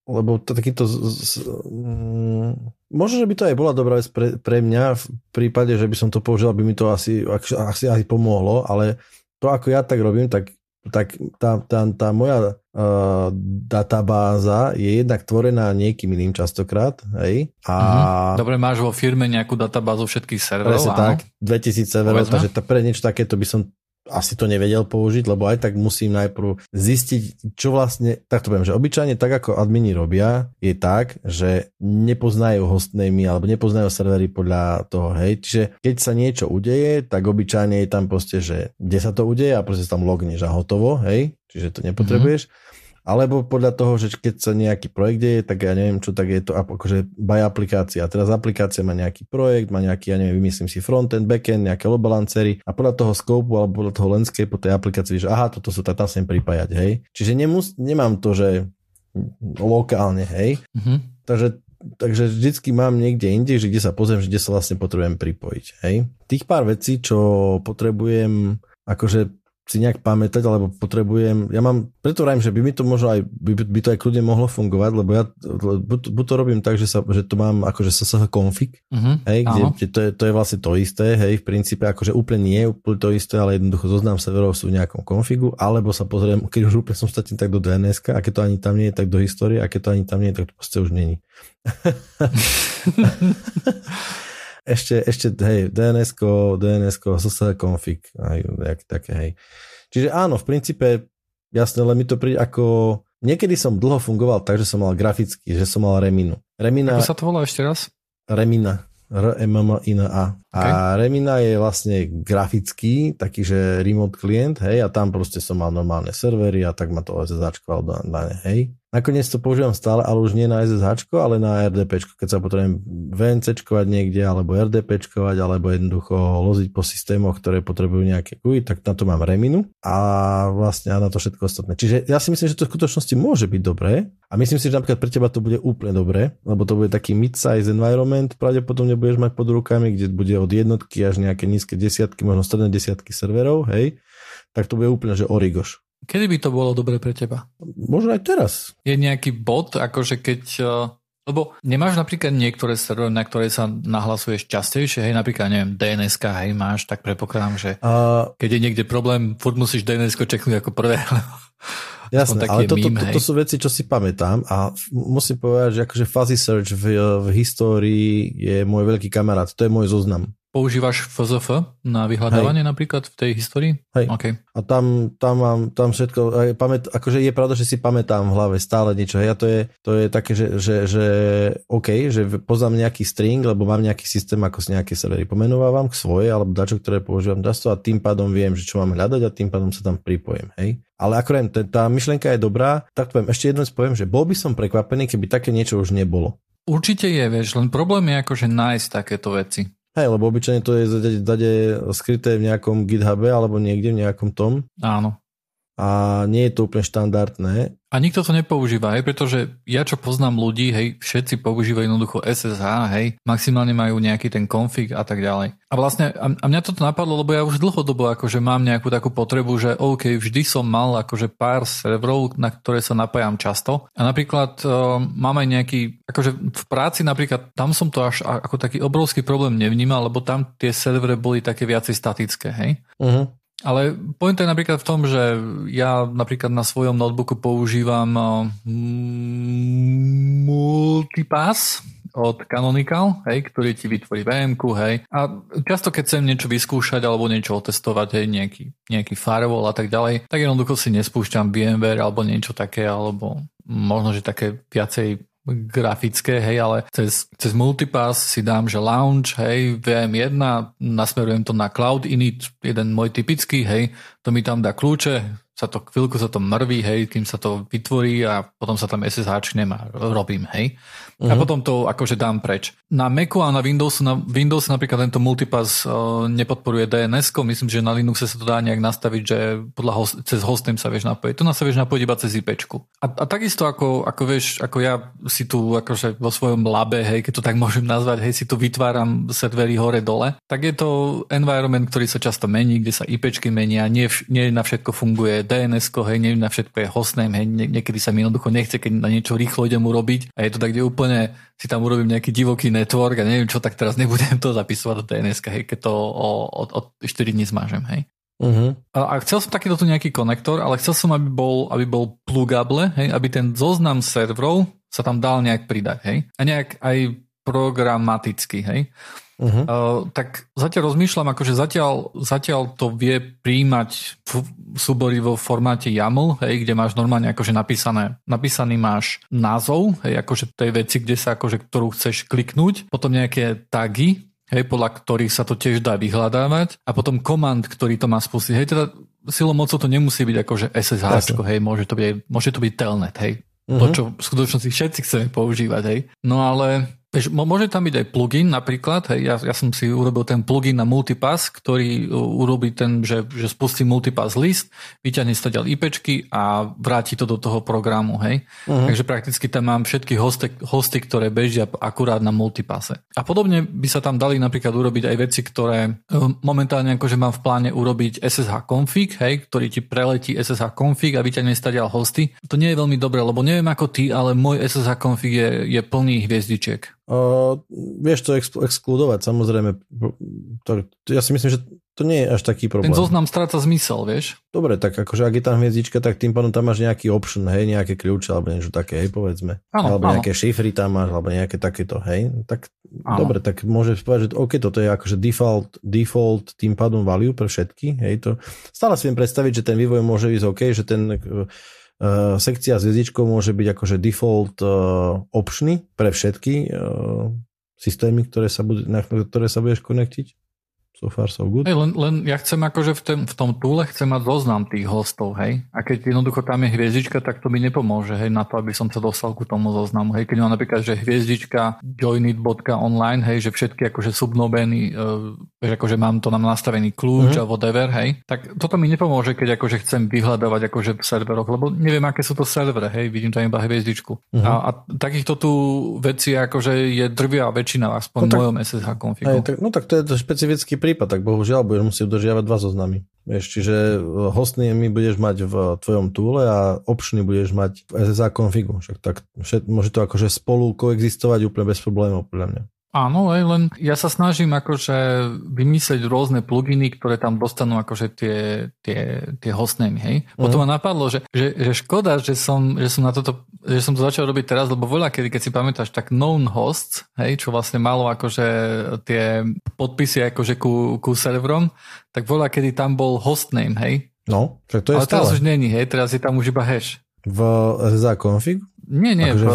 lebo to takýto z, z, mm, možno, že by to aj bola dobrá vec pre, pre mňa v prípade, že by som to použil, aby mi to asi, asi, asi pomohlo, ale to ako ja tak robím, tak tak tá, tá, tá moja uh, databáza je jednak tvorená niekým iným častokrát, hej? A... Mm-hmm. Dobre, máš vo firme nejakú databázu všetkých serverov, Presne tak, 2000 serverov, takže to, pre niečo takéto by som asi to nevedel použiť, lebo aj tak musím najprv zistiť, čo vlastne, tak to poviem, že obyčajne tak, ako admini robia, je tak, že nepoznajú hostnamy alebo nepoznajú servery podľa toho, hej, čiže keď sa niečo udeje, tak obyčajne je tam proste, že kde sa to udeje a proste tam logneš a hotovo, hej, čiže to nepotrebuješ. Mm-hmm alebo podľa toho, že keď sa nejaký projekt deje, tak ja neviem čo, tak je to akože by aplikácia. A teraz aplikácia má nejaký projekt, má nejaký, ja neviem, vymyslím si frontend, backend, nejaké load balancery a podľa toho scope alebo podľa toho landscape tej aplikácie, že aha, toto sú, tak tam sem pripájať, hej. Čiže nemus, nemám to, že lokálne, hej. Mm-hmm. Takže takže vždycky mám niekde inde, že kde sa pozriem, že kde sa vlastne potrebujem pripojiť. Hej. Tých pár vecí, čo potrebujem akože si nejak pamätať, alebo potrebujem, ja mám, preto vrajím, že by mi to možno aj, by, by to aj kľudne mohlo fungovať, lebo ja buď, buď to robím tak, že, sa, že to mám akože SSH config, uh-huh, hej, kde, kde to, je, to je vlastne to isté, hej, v princípe akože úplne nie je úplne to isté, ale jednoducho zoznam serverov sú v nejakom konfigu, alebo sa pozriem, keď už úplne som statím tak do DNS, a keď to ani tam nie je, tak do histórie, a keď to ani tam nie je, tak to proste už není. ešte, ešte, hej, DNS-ko, DNS-ko, config, aj, také, hej. Čiže áno, v princípe, jasne, ale mi to príde ako... Niekedy som dlho fungoval tak, že som mal graficky, že som mal Reminu. Remina... Ako sa to volá ešte raz? Remina. r m m i n a Okay. A Remina je vlastne grafický, taký, že remote klient, hej, a tam proste som mal normálne servery a tak ma to SSHčkoval do, hej. Nakoniec to používam stále, ale už nie na SSH, ale na RDP, keď sa potrebujem VNCčkovať niekde, alebo RDPčkovať, alebo jednoducho loziť po systémoch, ktoré potrebujú nejaké GUI, tak na to mám Reminu. A vlastne na to všetko ostatné. Čiže ja si myslím, že to v skutočnosti môže byť dobré. A myslím si, že napríklad pre teba to bude úplne dobré, lebo to bude taký mid-size environment, pravdepodobne budeš mať pod rukami, kde bude od jednotky až nejaké nízke desiatky, možno stredné desiatky serverov, hej, tak to bude úplne, že origoš. Kedy by to bolo dobre pre teba? Možno aj teraz. Je nejaký bod, akože keď... Eh, lebo nemáš napríklad niektoré servery, na ktoré sa nahlasuješ častejšie, hej, napríklad, neviem, dns hej, máš, tak predpokladám, že uh, keď je niekde problém, furt musíš dns čeknúť ako prvé. Jasné, ale toto, meme, to, to sú veci, čo si pamätám a musím povedať, že akože fuzzy search v, v histórii je môj veľký kamarát, to je môj zoznam. Používaš FZF na vyhľadávanie Hej. napríklad v tej histórii? Hej. Okay. A tam, tam mám tam všetko, pamät, akože je pravda, že si pamätám v hlave stále niečo. Hej. A to je, to je také, že, že, že OK, že poznám nejaký string, lebo mám nejaký systém, ako si nejaké servery pomenúvam k svoje, alebo dačo, ktoré používam často a tým pádom viem, že čo mám hľadať a tým pádom sa tam pripojím. Hej. Ale ako tá myšlienka je dobrá, tak poviem, ešte jedno poviem, že bol by som prekvapený, keby také niečo už nebolo. Určite je, vieš, len problém je akože nájsť takéto veci. Hej, lebo obyčajne to je zade, skryté v nejakom GitHube alebo niekde v nejakom tom. Áno. A nie je to úplne štandardné. A nikto to nepoužíva, hej, pretože ja čo poznám ľudí, hej, všetci používajú jednoducho SSH, hej, maximálne majú nejaký ten config a tak ďalej. A vlastne, a, mňa toto napadlo, lebo ja už dlhodobo akože mám nejakú takú potrebu, že OK, vždy som mal akože pár serverov, na ktoré sa napájam často. A napríklad uh, mám aj nejaký, akože v práci napríklad, tam som to až ako taký obrovský problém nevnímal, lebo tam tie servery boli také viacej statické, hej. Uh-huh. Ale point je napríklad v tom, že ja napríklad na svojom notebooku používam Multipass od Canonical, hej, ktorý ti vytvorí vm hej. A často, keď chcem niečo vyskúšať alebo niečo otestovať, hej, nejaký, nejaký firewall a tak ďalej, tak jednoducho si nespúšťam VMware alebo niečo také, alebo možno, že také viacej grafické, hej, ale cez, cez multipass si dám, že launch, hej, VM1, nasmerujem to na cloud init, jeden môj typický, hej, to mi tam dá kľúče, sa to, chvíľku sa to mrví, hej, kým sa to vytvorí a potom sa tam SSH nemá, robím, hej. Uh-huh. A mhm. potom to akože dám preč. Na Macu a na Windowsu, na Windows napríklad tento multipass uh, nepodporuje dns myslím, že na Linuxe sa to dá nejak nastaviť, že podľa host, cez hostem sa vieš napojiť. Tu sa vieš napojiť iba cez IP. A, a takisto ako, ako vieš, ako ja si tu akože vo svojom labe, hej, keď to tak môžem nazvať, hej, si tu vytváram servery hore-dole, tak je to environment, ktorý sa často mení, kde sa IP menia, nie, nie na všetko funguje DNS, hej, neviem, na všetko je hostname, hej, niekedy sa mi jednoducho nechce, keď na niečo rýchlo idem urobiť a je to tak, kde úplne si tam urobím nejaký divoký network a neviem čo, tak teraz nebudem to zapisovať do DNS, hej, keď to o, o, o 4 dní zmážem, hej. Uh-huh. A, a chcel som takýto tu nejaký konektor, ale chcel som, aby bol, aby bol plugable, hej, aby ten zoznam serverov sa tam dal nejak pridať, hej. A nejak aj programaticky, hej. Uh-huh. Uh, tak zatiaľ rozmýšľam, akože zatiaľ, zatiaľ to vie príjmať súbory vo formáte YAML, hej, kde máš normálne akože napísané, napísaný máš názov, hej, akože tej veci, kde sa akože, ktorú chceš kliknúť, potom nejaké tagy, hej, podľa ktorých sa to tiež dá vyhľadávať a potom komand, ktorý to má spustiť. Hej, teda silou mocou to nemusí byť akože SSH, hej, môže to byť, môže to byť telnet, hej. Uh-huh. To, mhm. čo v skutočnosti všetci chceme používať, hej. No ale Vieš, môže tam byť aj plugin napríklad, hej, ja, ja som si urobil ten plugin na Multipass, ktorý urobí ten, že, že spustí Multipass list, vyťahne stadiaľ IPčky a vráti to do toho programu, hej. Uh-huh. Takže prakticky tam mám všetky hosty, hosty, ktoré bežia akurát na Multipasse. A podobne by sa tam dali napríklad urobiť aj veci, ktoré um, momentálne akože mám v pláne urobiť SSH config, hej, ktorý ti preletí SSH config a vyťahne stadiaľ hosty. To nie je veľmi dobré, lebo neviem ako ty, ale môj SSH config je, je plný hviezdičiek. Uh, vieš to ex- exkludovať, samozrejme. To, ja si myslím, že to nie je až taký problém. Ten zoznam stráca zmysel, vieš? Dobre, tak akože ak je tam hviezdička, tak tým pádom tam máš nejaký option, hej, nejaké kľúče alebo niečo také, hej, povedzme. Áno, alebo áno. nejaké šifry tam máš, alebo nejaké takéto, hej. Tak áno. dobre, tak môžeš povedať, že OK, toto je akože default, default tým pádom value pre všetky, hej, to stále si viem predstaviť, že ten vývoj môže ísť OK, že ten Uh, sekcia s hviezdičkou môže byť akože default uh, opčný pre všetky uh, systémy, ktoré sa, bude, na ktoré sa budeš konektiť. So far so good. Hey, len, len ja chcem akože v, tom, v tom túle chcem mať zoznam tých hostov, hej. A keď jednoducho tam je hviezdička, tak to mi nepomôže, hej, na to, aby som sa dostal ku tomu zoznamu. Hej, keď mám napríklad, že hviezdička joinit.online, hej, že všetky akože subnobeny, uh, že akože mám to na nastavený kľúč uh-huh. a whatever, hej, tak toto mi nepomôže, keď akože chcem vyhľadávať akože v serveroch, lebo neviem, aké sú to servere, hej, vidím tam iba hviezdičku. Uh-huh. A, a takýchto tu veci akože je drvia väčšina, aspoň no tak, v mojom SSH konfigu. Hej, tak, no tak to je to špecifický prípad, tak bohužiaľ budeš musieť udržiavať dva zoznamy. Vieš, čiže hostný mi budeš mať v tvojom túle a opčný budeš mať v SSA konfigu. Však tak všet, môže to akože spolu koexistovať úplne bez problémov, podľa mňa. Áno, aj len ja sa snažím akože vymyslieť rôzne pluginy, ktoré tam dostanú akože tie, tie, tie hostnamy, hej. Potom mm. ma napadlo, že, že, že škoda, že som, že som na toto, že som to začal robiť teraz, lebo veľa kedy, keď si pamätáš, tak known hosts, hej, čo vlastne malo akože tie podpisy akože ku, ku serverom, tak veľa kedy tam bol hostname, hej. No, tak to je Ale stále. teraz už není, hej, teraz je tam už iba hash. V SSH config? Nie, nie, akože...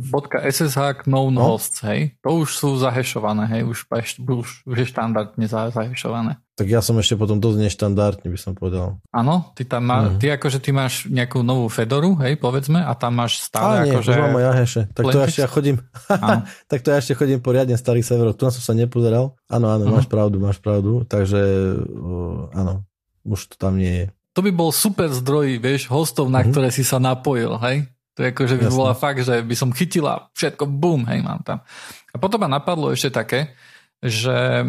v .ssh known no? hosts, hej. To už sú zahešované, hej, už, už, už je štandardne zahešované. Tak ja som ešte potom dosť neštandardne, by som povedal. Áno, ty tam má, mm. ty akože ty máš nejakú novú Fedoru, hej, povedzme, a tam máš stále nie, akože... mám ja heše. Tak to ja ešte ja chodím, tak to ja ešte chodím poriadne starých serverov. Tu som sa nepozeral. Áno, áno, uh-huh. máš pravdu, máš pravdu. Takže uh, áno, už to tam nie je. To by bol super zdroj, vieš, hostov, na uh-huh. ktoré si sa napojil, hej? To je ako, že by Jasne. bola fakt, že by som chytila všetko, bum, hej, mám tam. A potom ma napadlo ešte také, že,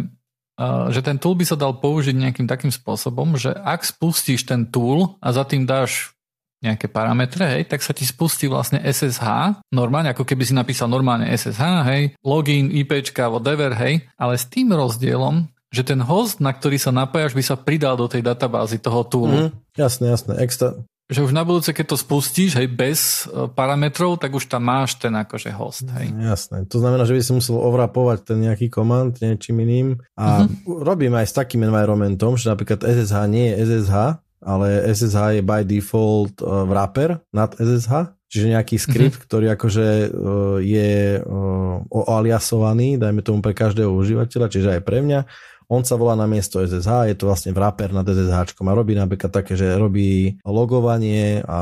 uh, že ten tool by sa dal použiť nejakým takým spôsobom, že ak spustíš ten tool a za tým dáš nejaké parametre, hej, tak sa ti spustí vlastne SSH, normálne, ako keby si napísal normálne SSH, hej, login, IPčka, whatever, hej, ale s tým rozdielom, že ten host, na ktorý sa napájaš, by sa pridal do tej databázy toho toolu. Mm, jasné, jasné. Extra, že už na budúce, keď to spustíš, hej, bez e, parametrov, tak už tam máš ten akože host, hej. Jasné. To znamená, že by si musel ovrapovať ten nejaký komand niečím iným. A uh-huh. robím aj s takým environmentom, že napríklad SSH nie je SSH, ale SSH je by default uh, wrapper nad SSH, čiže nejaký mhm. skript, uh-huh. ktorý akože uh, je uh, aliasovaný, dajme tomu pre každého užívateľa, čiže aj pre mňa on sa volá na miesto SSH, je to vlastne wrapper nad SSH a robí napríklad také, že robí logovanie a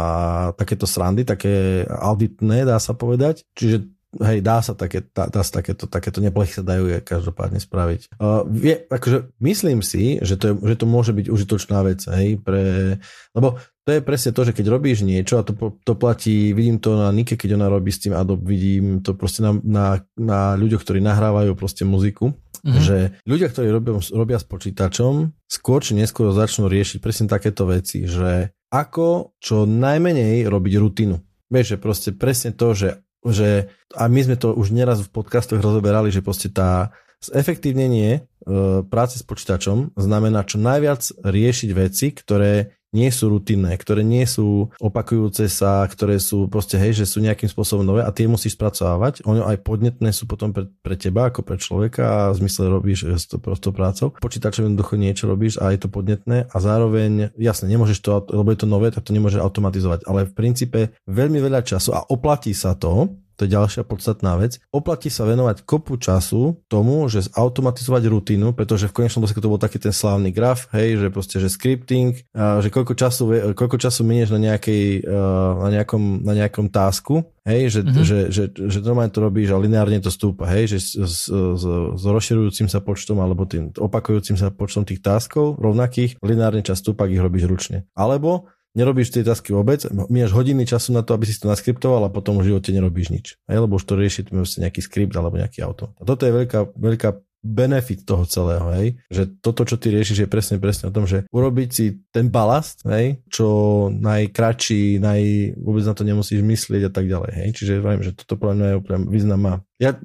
takéto srandy, také auditné, dá sa povedať. Čiže hej, dá sa také, dá, dá sa takéto, takéto neplechy sa dajú každopádne spraviť. Uh, vie, akože myslím si, že to, je, že to môže byť užitočná vec, hej, pre, lebo to je presne to, že keď robíš niečo a to, to platí, vidím to na Nike, keď ona robí s tým Adobe, vidím to proste na, na, na ľuďoch, ktorí nahrávajú proste muziku, Mm-hmm. Že ľudia, ktorí robia, robia s počítačom, skôr či neskôr začnú riešiť presne takéto veci, že ako čo najmenej robiť rutinu. Vieš, že proste presne to, že, že a my sme to už neraz v podcastoch rozoberali, že proste tá zefektívnenie e, práce s počítačom znamená čo najviac riešiť veci, ktoré nie sú rutinné, ktoré nie sú opakujúce sa, ktoré sú proste, hej, že sú nejakým spôsobom nové a tie musíš spracovávať. Ono aj podnetné sú potom pre, pre teba ako pre človeka a v zmysle robíš to, s to prácou. Počítačom jednoducho niečo robíš a je to podnetné a zároveň, jasne, nemôžeš to, lebo je to nové, tak to nemôžeš automatizovať, ale v princípe veľmi veľa času a oplatí sa to, to je ďalšia podstatná vec. Oplatí sa venovať kopu času tomu, že zautomatizovať rutinu, pretože v konečnom dôsledku to bol taký ten slávny graf, hej, že proste, že scripting, že koľko času, koľko času minieš na, nejakej, na, nejakom, na nejakom tásku, hej, že, mm-hmm. že, že, že, že normálne to robíš a lineárne to stúpa, hej, že s, s, s, rozširujúcim sa počtom alebo tým opakujúcim sa počtom tých táskov rovnakých, lineárne čas stúpa, ich robíš ručne. Alebo nerobíš tie tasky vôbec, máš hodiny času na to, aby si to naskriptoval a potom v živote nerobíš nič. Aj, lebo už to rieši nejaký skript alebo nejaký auto. A toto je veľká, veľká benefit toho celého, hej? že toto, čo ty riešiš, je presne presne o tom, že urobiť si ten balast, hej? čo najkračší, naj... vôbec na to nemusíš myslieť a tak ďalej. Hej? Čiže viem, že toto podľa mňa je úplne význam. Ja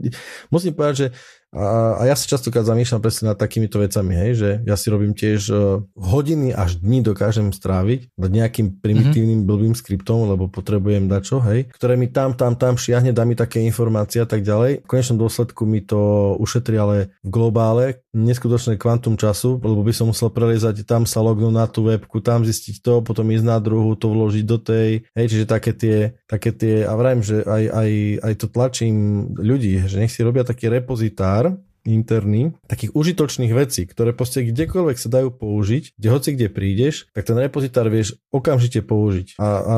musím povedať, že a, a ja sa častokrát zamýšľam presne nad takýmito vecami, hej, že ja si robím tiež uh, hodiny až dní dokážem stráviť nad nejakým primitívnym mm-hmm. blbým skriptom, lebo potrebujem dačo, hej, ktoré mi tam, tam, tam šiahne, dá mi také informácie a tak ďalej. V konečnom dôsledku mi to ušetrí ale v globále neskutočné kvantum času, lebo by som musel preliezať tam sa lognúť na tú webku, tam zistiť to, potom ísť na druhú, to vložiť do tej, hej, čiže také tie, také tie, a vrajím, že aj, aj, aj to tlačím ľudí, že nech si robia taký repozitár, interný, takých užitočných vecí, ktoré proste kdekoľvek sa dajú použiť, kde hoci kde prídeš, tak ten repozitár vieš okamžite použiť. A, a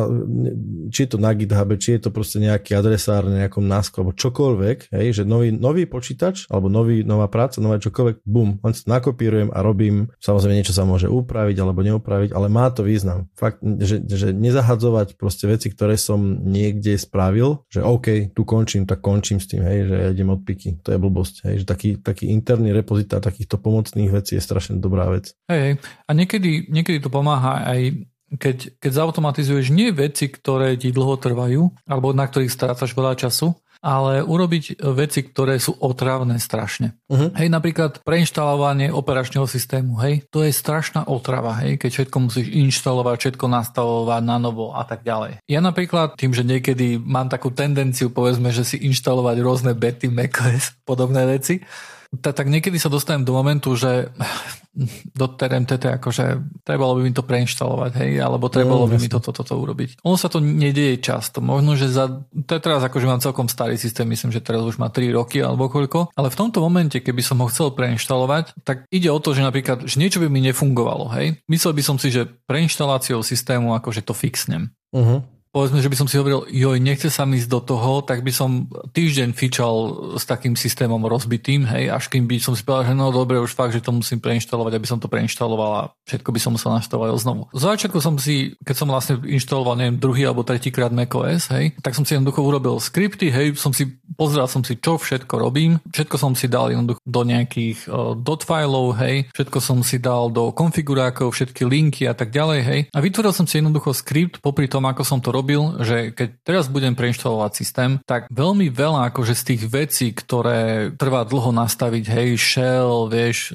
či je to na GitHub, či je to proste nejaký adresár na nejakom NASCO, alebo čokoľvek, hej, že nový, nový počítač, alebo nový, nová práca, nové čokoľvek, bum, len to nakopírujem a robím. Samozrejme niečo sa môže upraviť alebo neupraviť, ale má to význam. Fakt, že, že nezahadzovať proste veci, ktoré som niekde spravil, že OK, tu končím, tak končím s tým, hej, že ja idem od piky. To je blbosť, hej, že taký taký, interný repozitár takýchto pomocných vecí je strašne dobrá vec. Hej. A niekedy, niekedy to pomáha aj keď, keď zautomatizuješ nie veci, ktoré ti dlho trvajú, alebo na ktorých strácaš veľa času, ale urobiť veci, ktoré sú otravné strašne. Uh-huh. Hej, napríklad preinštalovanie operačného systému, hej, to je strašná otrava, hej, keď všetko musíš inštalovať, všetko nastavovať na novo a tak ďalej. Ja napríklad tým, že niekedy mám takú tendenciu, povedzme, že si inštalovať rôzne bety, macOS, podobné veci, tak, tak niekedy sa dostanem do momentu, že do TRMTT akože trebalo by mi to preinštalovať, hej, alebo trebalo mm, by mi toto, toto urobiť. Ono sa to nedieje často. Možno, že za, to je teraz akože mám celkom starý systém, myslím, že teraz už má 3 roky alebo koľko, ale v tomto momente, keby som ho chcel preinštalovať, tak ide o to, že napríklad, že niečo by mi nefungovalo, hej. Myslel by som si, že preinštaláciou systému akože to fixnem. Uh-huh povedzme, že by som si hovoril, joj, nechce sa mi ísť do toho, tak by som týždeň fičal s takým systémom rozbitým, hej, až kým by som si povedal, že no dobre, už fakt, že to musím preinštalovať, aby som to preinštaloval a všetko by som musel nastavovať znovu. Z začiatku som si, keď som vlastne inštaloval, neviem, druhý alebo tretí krát macOS, hej, tak som si jednoducho urobil skripty, hej, som si, pozrel som si, čo všetko robím, všetko som si dal jednoducho do nejakých uh, dot fileov, hej, všetko som si dal do konfigurákov, všetky linky a tak ďalej, hej, a vytvoril som si jednoducho skript popri tom, ako som to robil robil, že keď teraz budem preinštalovať systém, tak veľmi veľa akože z tých vecí, ktoré trvá dlho nastaviť, hej, shell, vieš,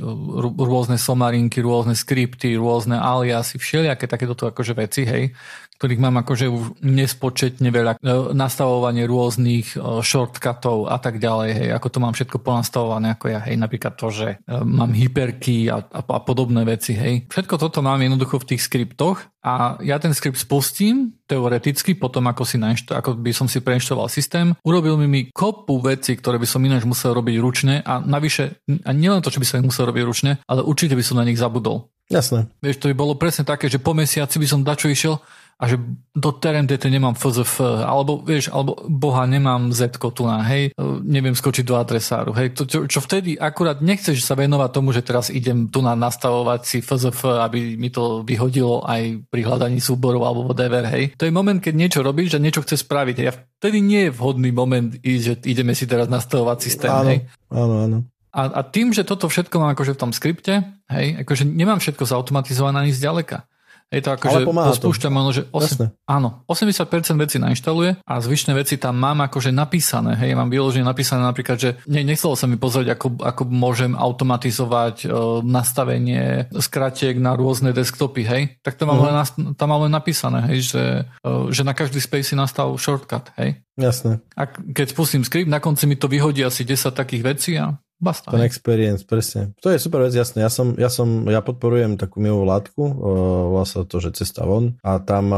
rôzne somarinky, rôzne skripty, rôzne aliasy, všelijaké takéto akože veci, hej, ktorých mám akože už nespočetne veľa, e, nastavovanie rôznych e, shortcutov a tak ďalej, hej, ako to mám všetko ponastavované ako ja, hej, napríklad to, že e, mám hyperky a, a, a podobné veci, hej. Všetko toto mám jednoducho v tých skriptoch a ja ten skript spustím teoreticky potom, ako, si nainšto- ako by som si preinštoval systém. Urobil mi mi kopu veci, ktoré by som ináč musel robiť ručne a navyše, a nielen to, čo by som ich musel robiť ručne, ale určite by som na nich zabudol. Jasné. Vieš, to by bolo presne také, že po mesiaci by som dačo išiel a že do TRMDT nemám FZF, alebo vieš, alebo boha nemám Z tu na, hej, neviem skočiť do adresáru, hej, to, čo, čo vtedy akurát nechceš sa venovať tomu, že teraz idem tu na nastavovať si FZF, aby mi to vyhodilo aj pri hľadaní súborov alebo whatever, hej. To je moment, keď niečo robíš a niečo chce spraviť, hej, a vtedy nie je vhodný moment ísť, že ideme si teraz nastavovať systém, áno, hej. Áno, áno. A, a tým, že toto všetko mám akože v tom skripte, hej, akože nemám všetko zautomatizované ani zďaleka. Je to ako, Ale že to spúšťam, ono, že 8, áno, 80% vecí nainštaluje a zvyšné veci tam mám akože napísané. Hej, mám vyložené napísané napríklad, že ne, nechcelo sa mi pozrieť, ako, ako môžem automatizovať uh, nastavenie skratiek na rôzne desktopy, hej. Tak to mám, uh-huh. len, tam mám len napísané, hej, že, uh, že na každý space si nastal shortcut, hej. Jasné. A keď spustím skript, na konci mi to vyhodí asi 10 takých vecí a Basta. Ten experience, presne. To je super vec, jasné. Ja som, ja som, ja podporujem takú milú látku, volá sa to, že cesta von a tam,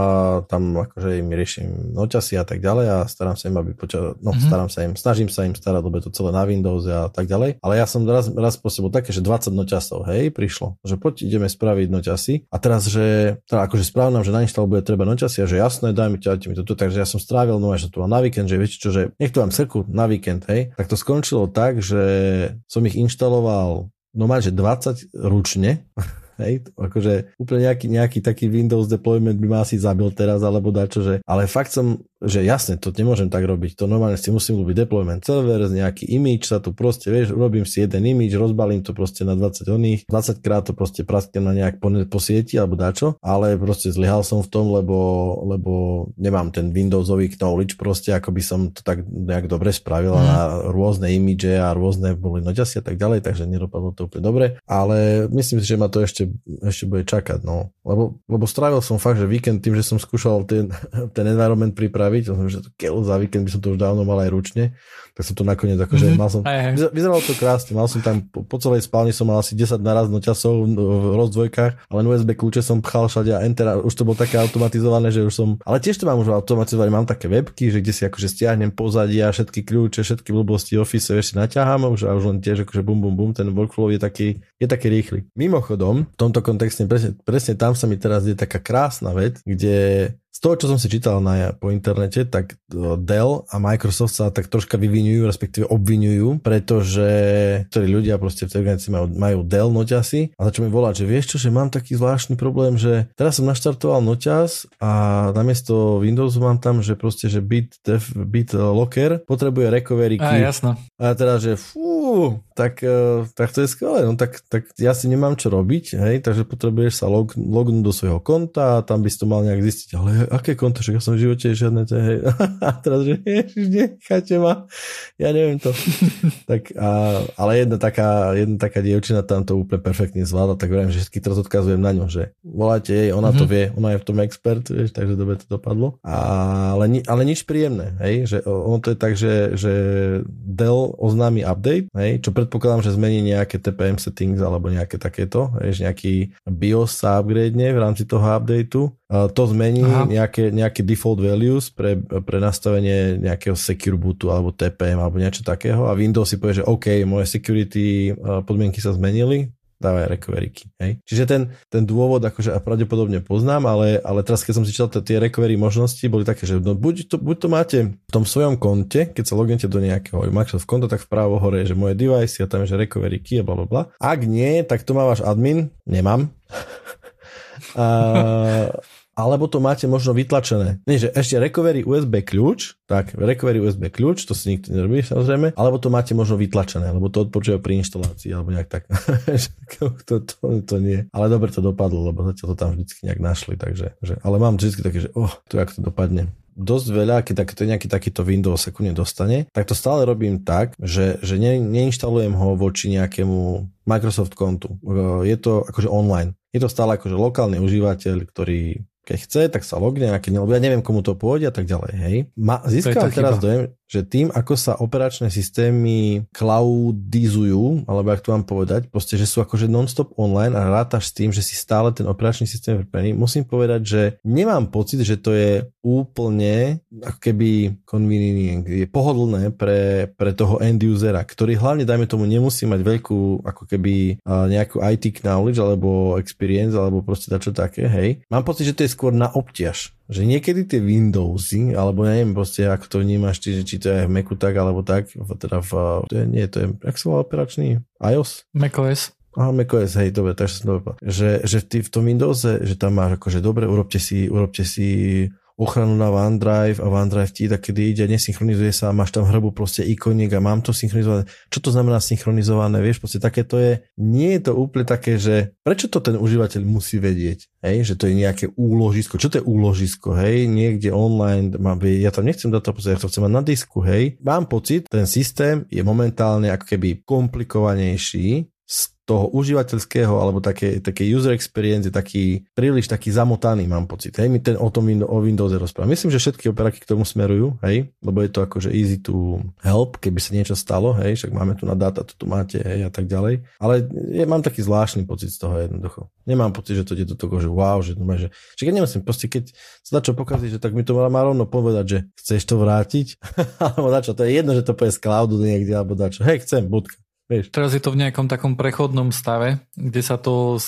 tam akože im riešim noťasy a tak ďalej a starám sa im, aby poča- no mm-hmm. starám sa im, snažím sa im starať, lebo je to celé na Windows a tak ďalej. Ale ja som raz, raz spôsobil také, že 20 noťasov, hej, prišlo, že poď ideme spraviť noťasy a teraz, že teda akože správna, že nainštal bude treba noťasy a že jasné, dajme ťa, mi to tu, takže ja som strávil, no že to na víkend, že viete čo, že nech to vám srku na víkend, hej, tak to skončilo tak, že som ich inštaloval normálne, že 20 ručne Hej, akože úplne nejaký, nejaký taký Windows deployment by ma asi zabil teraz, alebo dačo, že, ale fakt som, že jasne, to nemôžem tak robiť, to normálne si musím robiť deployment server, nejaký image sa tu proste, vieš, robím si jeden image, rozbalím to proste na 20 oných, 20 krát to proste prasknem na nejak po, po sieti, alebo dačo, ale proste zlyhal som v tom, lebo, lebo nemám ten Windowsový knowledge proste, ako by som to tak nejak dobre spravil mm. na rôzne image a rôzne boli noťasy a tak ďalej, takže nedopadlo to úplne dobre, ale myslím si, že ma to ešte, ešte bude čakať, no. Lebo, lebo strávil som fakt, že víkend tým, že som skúšal ten, ten environment pripraviť, som, že keľu za víkend by som to už dávno mal aj ručne, tak som to nakoniec akože mm-hmm. mal som, aj, aj. vyzeralo to krásne, mal som tam po, po celej spálni som mal asi 10 naraz časov v rozdvojkách, ale USB kľúče som pchal všade a enter už to bolo také automatizované, že už som, ale tiež to mám už automatizované, mám také webky, že kde si akože stiahnem pozadia, všetky kľúče, všetky blbosti Office, ešte naťahám už a už len tiež akože bum bum bum, ten workflow je taký, je taký rýchly. Mimochodom, v tomto kontexte presne, presne tam sa mi teraz je taká krásna vec, kde z toho, čo som si čítal na, po internete, tak e, Dell a Microsoft sa tak troška vyvinujú, respektíve obvinujú, pretože ktorí ľudia proste v tej organizácii majú, majú Dell noťasy a začnú mi volať, že vieš čo, že mám taký zvláštny problém, že teraz som naštartoval noťas a namiesto Windowsu mám tam, že proste, že bit, def, bit locker potrebuje recovery key. A, jasno. A teda, že fú, tak, e, tak to je skvelé, no tak, tak ja si nemám čo robiť, hej, takže potrebuješ sa log, lognúť do svojho konta a tam by si to mal nejak zistiť, ale aké konto, že ja som v živote žiadne tie, hej. A teraz, že ježiš, necháte ma, ja neviem to. tak, a, ale jedna taká, jedna taká dievčina tam to úplne perfektne zvláda, tak verím, že všetky teraz odkazujem na ňu, že voláte jej, ona mm-hmm. to mhm. vie, ona je v tom expert, vieš, takže dobre to dopadlo. A, ale, ale nič príjemné, hej, že ono to je tak, že, že Dell oznámi update, hej, čo predpokladám, že zmení nejaké TPM settings alebo nejaké takéto, hej, nejaký BIOS sa upgrade v rámci toho updateu. To zmení nejaké, nejaké default values pre, pre nastavenie nejakého secure bootu alebo TPM alebo niečo takého. A Windows si povie, že OK, moje security podmienky sa zmenili, dávaj recovery key. Hej? Čiže ten, ten dôvod akože pravdepodobne poznám, ale, ale teraz keď som si čítal tie recovery možnosti, boli také, že no, buď, to, buď to máte v tom svojom konte, keď sa lognete do nejakého Microsoft konta, tak vpravo hore je, že moje device a tam je, že recovery key a bla bla bla. Ak nie, tak to má váš admin, nemám. a, alebo to máte možno vytlačené. Nie, že ešte recovery USB kľúč, tak recovery USB kľúč, to si nikto nerobí samozrejme, alebo to máte možno vytlačené, lebo to odporúčajú pri inštalácii, alebo nejak tak. to, to, to, nie. Ale dobre to dopadlo, lebo zatiaľ to tam vždycky nejak našli, takže, že, ale mám vždycky také, že oh, to jak to dopadne dosť veľa, keď takto nejaký takýto Windows sekundne dostane, tak to stále robím tak, že, že ne, neinštalujem ho voči nejakému Microsoft kontu. Je to akože online. Je to stále akože lokálny užívateľ, ktorý keď chce, tak sa logne, a keď ne, ja neviem, komu to pôjde a tak ďalej, hej. Ma, získam teraz dojem, že tým, ako sa operačné systémy cloudizujú, alebo ak to mám povedať, proste, že sú akože non-stop online a rátaš s tým, že si stále ten operačný systém vrpený, musím povedať, že nemám pocit, že to je úplne ako keby convenient, je pohodlné pre, pre toho end usera, ktorý hlavne, dajme tomu, nemusí mať veľkú ako keby nejakú IT knowledge alebo experience alebo proste dačo také, hej. Mám pocit, že to je skôr na obťaž že niekedy tie Windowsy, alebo ja neviem proste, ako to vnímaš, či, či to je v Macu tak, alebo tak, teda v, to je, nie, to je, jak sa volá operačný? iOS? macOS. Aha, macOS, hej, dobre, takže som dobre. Že, že ty v tom Windowse, že tam máš akože dobre, urobte si, urobte si ochranu na OneDrive a OneDrive ti kedy ide, nesynchronizuje sa a máš tam hrbu proste ikoniek a mám to synchronizované. Čo to znamená synchronizované? Vieš, proste také to je, nie je to úplne také, že prečo to ten užívateľ musí vedieť? Hej, že to je nejaké úložisko. Čo to je úložisko? Hej, niekde online, mám, ja tam nechcem dať to, ja to chcem mať na disku, hej. Mám pocit, ten systém je momentálne ako keby komplikovanejší toho užívateľského alebo také, také user experience je taký príliš taký zamotaný, mám pocit. Hej, my ten o tom o Windows rozprávam. Myslím, že všetky operáky k tomu smerujú, hej, lebo je to akože easy to help, keby sa niečo stalo, hej, však máme tu na data, to tu máte, hej, a tak ďalej. Ale ja mám taký zvláštny pocit z toho jednoducho. Nemám pocit, že to ide do toho, že wow, že, že, že keď nemusím, proste keď sa čo pokazí, že tak mi to má rovno povedať, že chceš to vrátiť, alebo dačo, to je jedno, že to povie z cloudu niekde, alebo dačo, hej, chcem, budka. Vieš. Teraz je to v nejakom takom prechodnom stave, kde sa to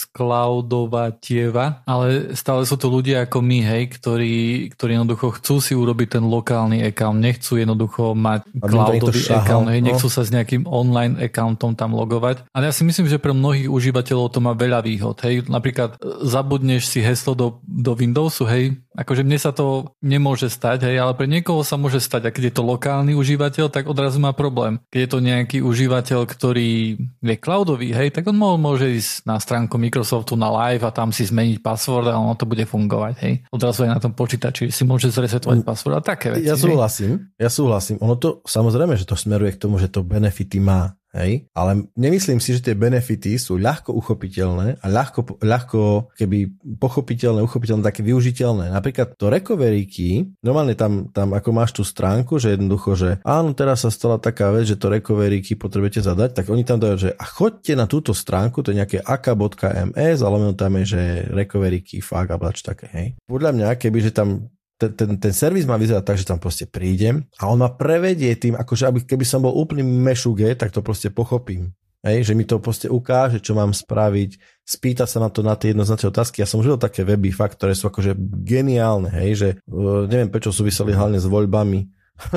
tieva, ale stále sú to ľudia ako my, hej, ktorí, ktorí jednoducho chcú si urobiť ten lokálny account, nechcú jednoducho mať cloudový account, hej, no. nechcú sa s nejakým online accountom tam logovať. Ale ja si myslím, že pre mnohých užívateľov to má veľa výhod, hej. Napríklad e, zabudneš si heslo do, do Windowsu, hej, akože mne sa to nemôže stať, hej, ale pre niekoho sa môže stať, a keď je to lokálny užívateľ, tak odrazu má problém. Keď je to nejaký užívateľ, ktorý je cloudový, hej, tak on môže ísť na stránku Microsoftu na live a tam si zmeniť password a ono to bude fungovať, hej. Odrazu aj na tom počítači si môže zresetovať mm. password a také veci. Ja súhlasím, hej. ja súhlasím. Ono to, samozrejme, že to smeruje k tomu, že to benefity má, Hej? Ale nemyslím si, že tie benefity sú ľahko uchopiteľné a ľahko, ľahko keby pochopiteľné, uchopiteľné, také využiteľné. Napríklad to recovery key, normálne tam, tam ako máš tú stránku, že jednoducho, že áno, teraz sa stala taká vec, že to recovery key potrebujete zadať, tak oni tam dajú, že a chodte na túto stránku, to je nejaké ak.ms, ale tam je, že recovery key fakt a také, hej. Podľa mňa, keby, že tam ten, ten, ten servis má vyzerať tak, že tam proste prídem a on ma prevedie tým, akože aby, keby som bol úplný mešuge, tak to proste pochopím. Hej, že mi to proste ukáže, čo mám spraviť, spýta sa na to na tie jednoznačné otázky. Ja som žil také weby, fakt, ktoré sú akože geniálne, hej, že uh, neviem, prečo súviseli hlavne s voľbami.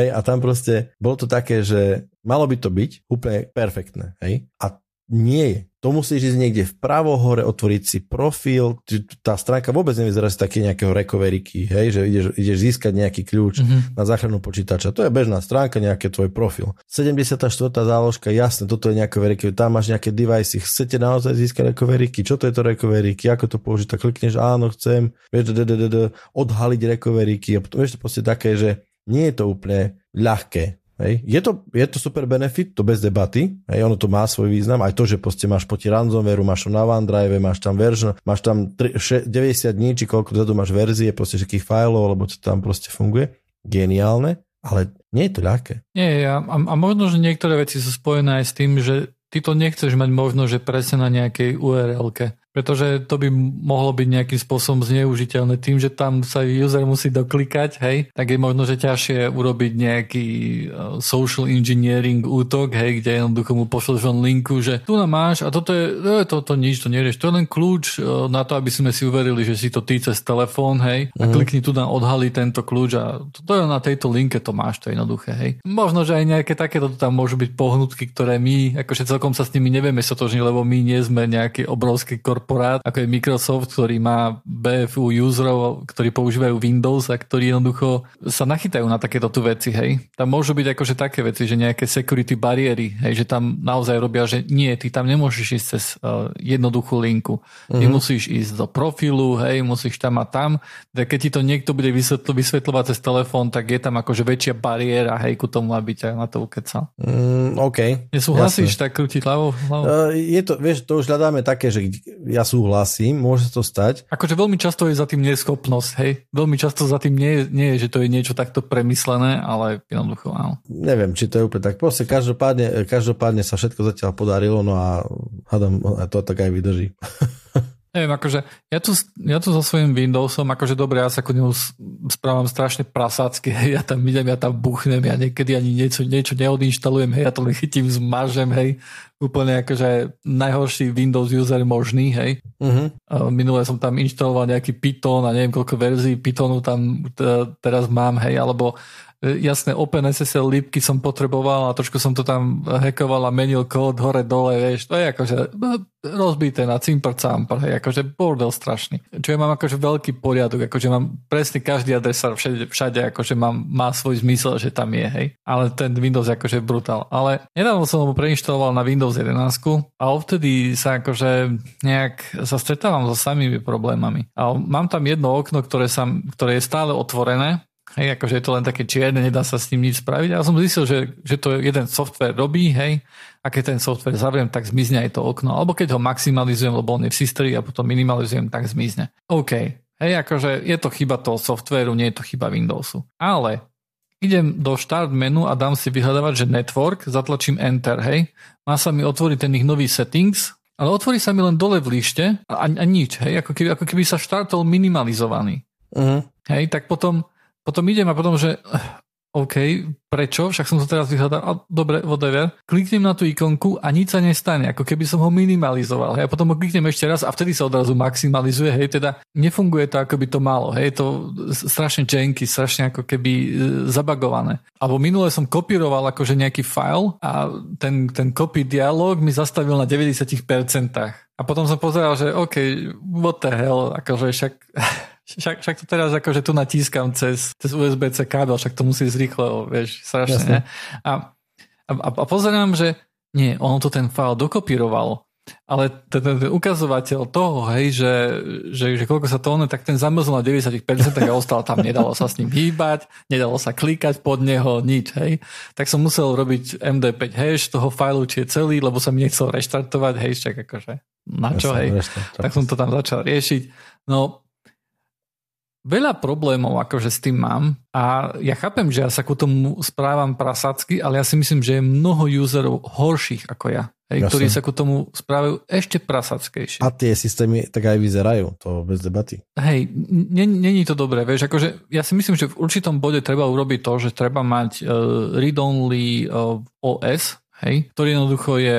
hej, a tam proste bolo to také, že malo by to byť úplne perfektné, hej, a nie je. To musíš ísť niekde vpravo hore, otvoriť si profil. Tá stránka vôbec nevyzerá si také nejakého recovery key, hej, že ideš, ideš získať nejaký kľúč mm-hmm. na záchranu počítača. To je bežná stránka, nejaký tvoj profil. 74. záložka, jasne, toto je nejaké recovery tam máš nejaké device, chcete naozaj získať recovery key, čo to je to recovery key, ako to použiť, tak klikneš, áno, chcem, vieš, odhaliť recovery key a potom vieš to proste také, že nie je to úplne ľahké. Hej. Je, to, je to super benefit, to bez debaty, hej, ono to má svoj význam, aj to, že proste máš proti ransomwareu, máš to na OneDrive, máš tam version, máš tam 3, 6, 90 dní, či koľko dozadu máš verzie, proste všetkých fajlov, alebo to tam proste funguje. Geniálne, ale nie je to ľahké. Nie, a, a možno, že niektoré veci sú spojené aj s tým, že ty to nechceš mať možno, že presne na nejakej URL-ke pretože to by mohlo byť nejakým spôsobom zneužiteľné tým, že tam sa user musí doklikať, hej, tak je možno, že ťažšie urobiť nejaký e, social engineering útok, hej, kde jednoducho mu pošleš len linku, že tu nám máš a toto je, to, to, to nič, to nerieš, to je len kľúč e, na to, aby sme si uverili, že si to ty cez telefón, hej, a mm. klikni tu na odhali tento kľúč a to, to je na tejto linke, to máš, to je jednoduché, hej. Možno, že aj nejaké takéto tam môžu byť pohnutky, ktoré my, akože celkom sa s nimi nevieme sotožniť, lebo my nie sme nejaký obrovský korporát korporát, ako je Microsoft, ktorý má BFU userov, ktorí používajú Windows a ktorí jednoducho sa nachytajú na takéto tu veci, hej. Tam môžu byť akože také veci, že nejaké security bariéry, hej, že tam naozaj robia, že nie, ty tam nemôžeš ísť cez uh, jednoduchú linku. Ty mm-hmm. musíš ísť do profilu, hej, musíš tam a tam. Tak keď ti to niekto bude vysvetľ, vysvetľovať cez telefón, tak je tam akože väčšia bariéra, hej, ku tomu, aby ťa na to ukecal. Mm, OK. Nesúhlasíš tak krútiť hlavou? Uh, je to, vieš, to už hľadáme také, že ja súhlasím, môže to stať. Akože veľmi často je za tým neschopnosť, hej? Veľmi často za tým nie, nie je, že to je niečo takto premyslené, ale jednoducho áno. Neviem, či to je úplne tak. Proste každopádne, každopádne sa všetko zatiaľ podarilo, no a hádam, to tak aj vydrží. Neviem, akože ja tu, ja tu so svojím Windowsom, akože dobre, ja sa ku nemu správam strašne prasácky, hej, ja tam idem, ja tam buchnem, ja niekedy ani niečo, niečo neodinštalujem, hej, ja to len chytím, zmažem, hej, úplne akože najhorší Windows user možný, hej. Uh-huh. Minule som tam inštaloval nejaký Python a neviem koľko verzií Pythonu tam teraz mám, hej, alebo E, jasné OpenSSL lípky som potreboval a trošku som to tam hackoval a menil kód hore dole, vieš, to je akože no, rozbité na cimpr campr, hej, akože bordel strašný. Čo ja mám akože veľký poriadok, akože mám presne každý adresár všade, všade akože mám, má svoj zmysel, že tam je, hej. Ale ten Windows akože brutál. Ale nedávno som ho preinštaloval na Windows 11 a odtedy sa akože nejak sa stretávam so samými problémami. A mám tam jedno okno, ktoré, sa, ktoré je stále otvorené Hej, akože je to len také čierne, nedá sa s ním nič spraviť. Ja som zistil, že, že to jeden software robí, hej, a keď ten software zavriem, tak zmizne aj to okno. Alebo keď ho maximalizujem, lebo on je v systrii a potom minimalizujem, tak zmizne. OK, hej, akože je to chyba toho softwareu, nie je to chyba Windowsu. Ale idem do start menu a dám si vyhľadávať, že network, zatlačím enter, hej, má sa mi otvoriť ten ich nový settings, ale otvorí sa mi len dole v lište a, a nič, hej, ako keby, ako keby sa štartol minimalizovaný. Uh-huh. Hej, tak potom potom idem a potom, že OK, prečo? Však som to teraz vyhľadal. A, dobre, whatever. Kliknem na tú ikonku a nič sa nestane, ako keby som ho minimalizoval. Hej. A potom ho kliknem ešte raz a vtedy sa odrazu maximalizuje. Hej, teda nefunguje to, ako by to malo. Hej, to strašne janky, strašne ako keby e, zabagované. Alebo minule som kopíroval akože nejaký file a ten, ten copy dialog mi zastavil na 90%. A potom som pozeral, že OK, what the hell, akože však však, však to teraz akože tu natískam cez, cez USB-C kábel, však to musí zrýchle, vieš, strašne. Ne? A, a, a pozerám, že nie, ono to ten file dokopírovalo, ale ten, ten, ten ukazovateľ toho, hej, že, že, že koľko sa to ono, tak ten zamrzol na 90% a ostal tam, nedalo sa s ním hýbať, nedalo sa klikať pod neho, nič, hej. Tak som musel robiť MD5 hash toho fajlu, či je celý, lebo sa mi nechcel reštartovať, hej, však akože na čo, hej. Tak som to tam začal riešiť. No, veľa problémov akože s tým mám a ja chápem, že ja sa ku tomu správam prasacky, ale ja si myslím, že je mnoho userov horších ako ja, hej, ktorí sa ku tomu správajú ešte prasackejšie. A tie systémy tak aj vyzerajú, to bez debaty. Hej, není to dobré, vieš, akože ja si myslím, že v určitom bode treba urobiť to, že treba mať uh, read-only uh, OS, hej, ktorý jednoducho je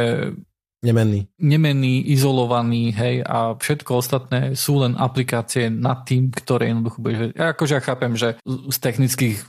Nemenný. Nemenný, izolovaný, hej, a všetko ostatné sú len aplikácie nad tým, ktoré jednoducho budeš... Ja akože ja chápem, že z technických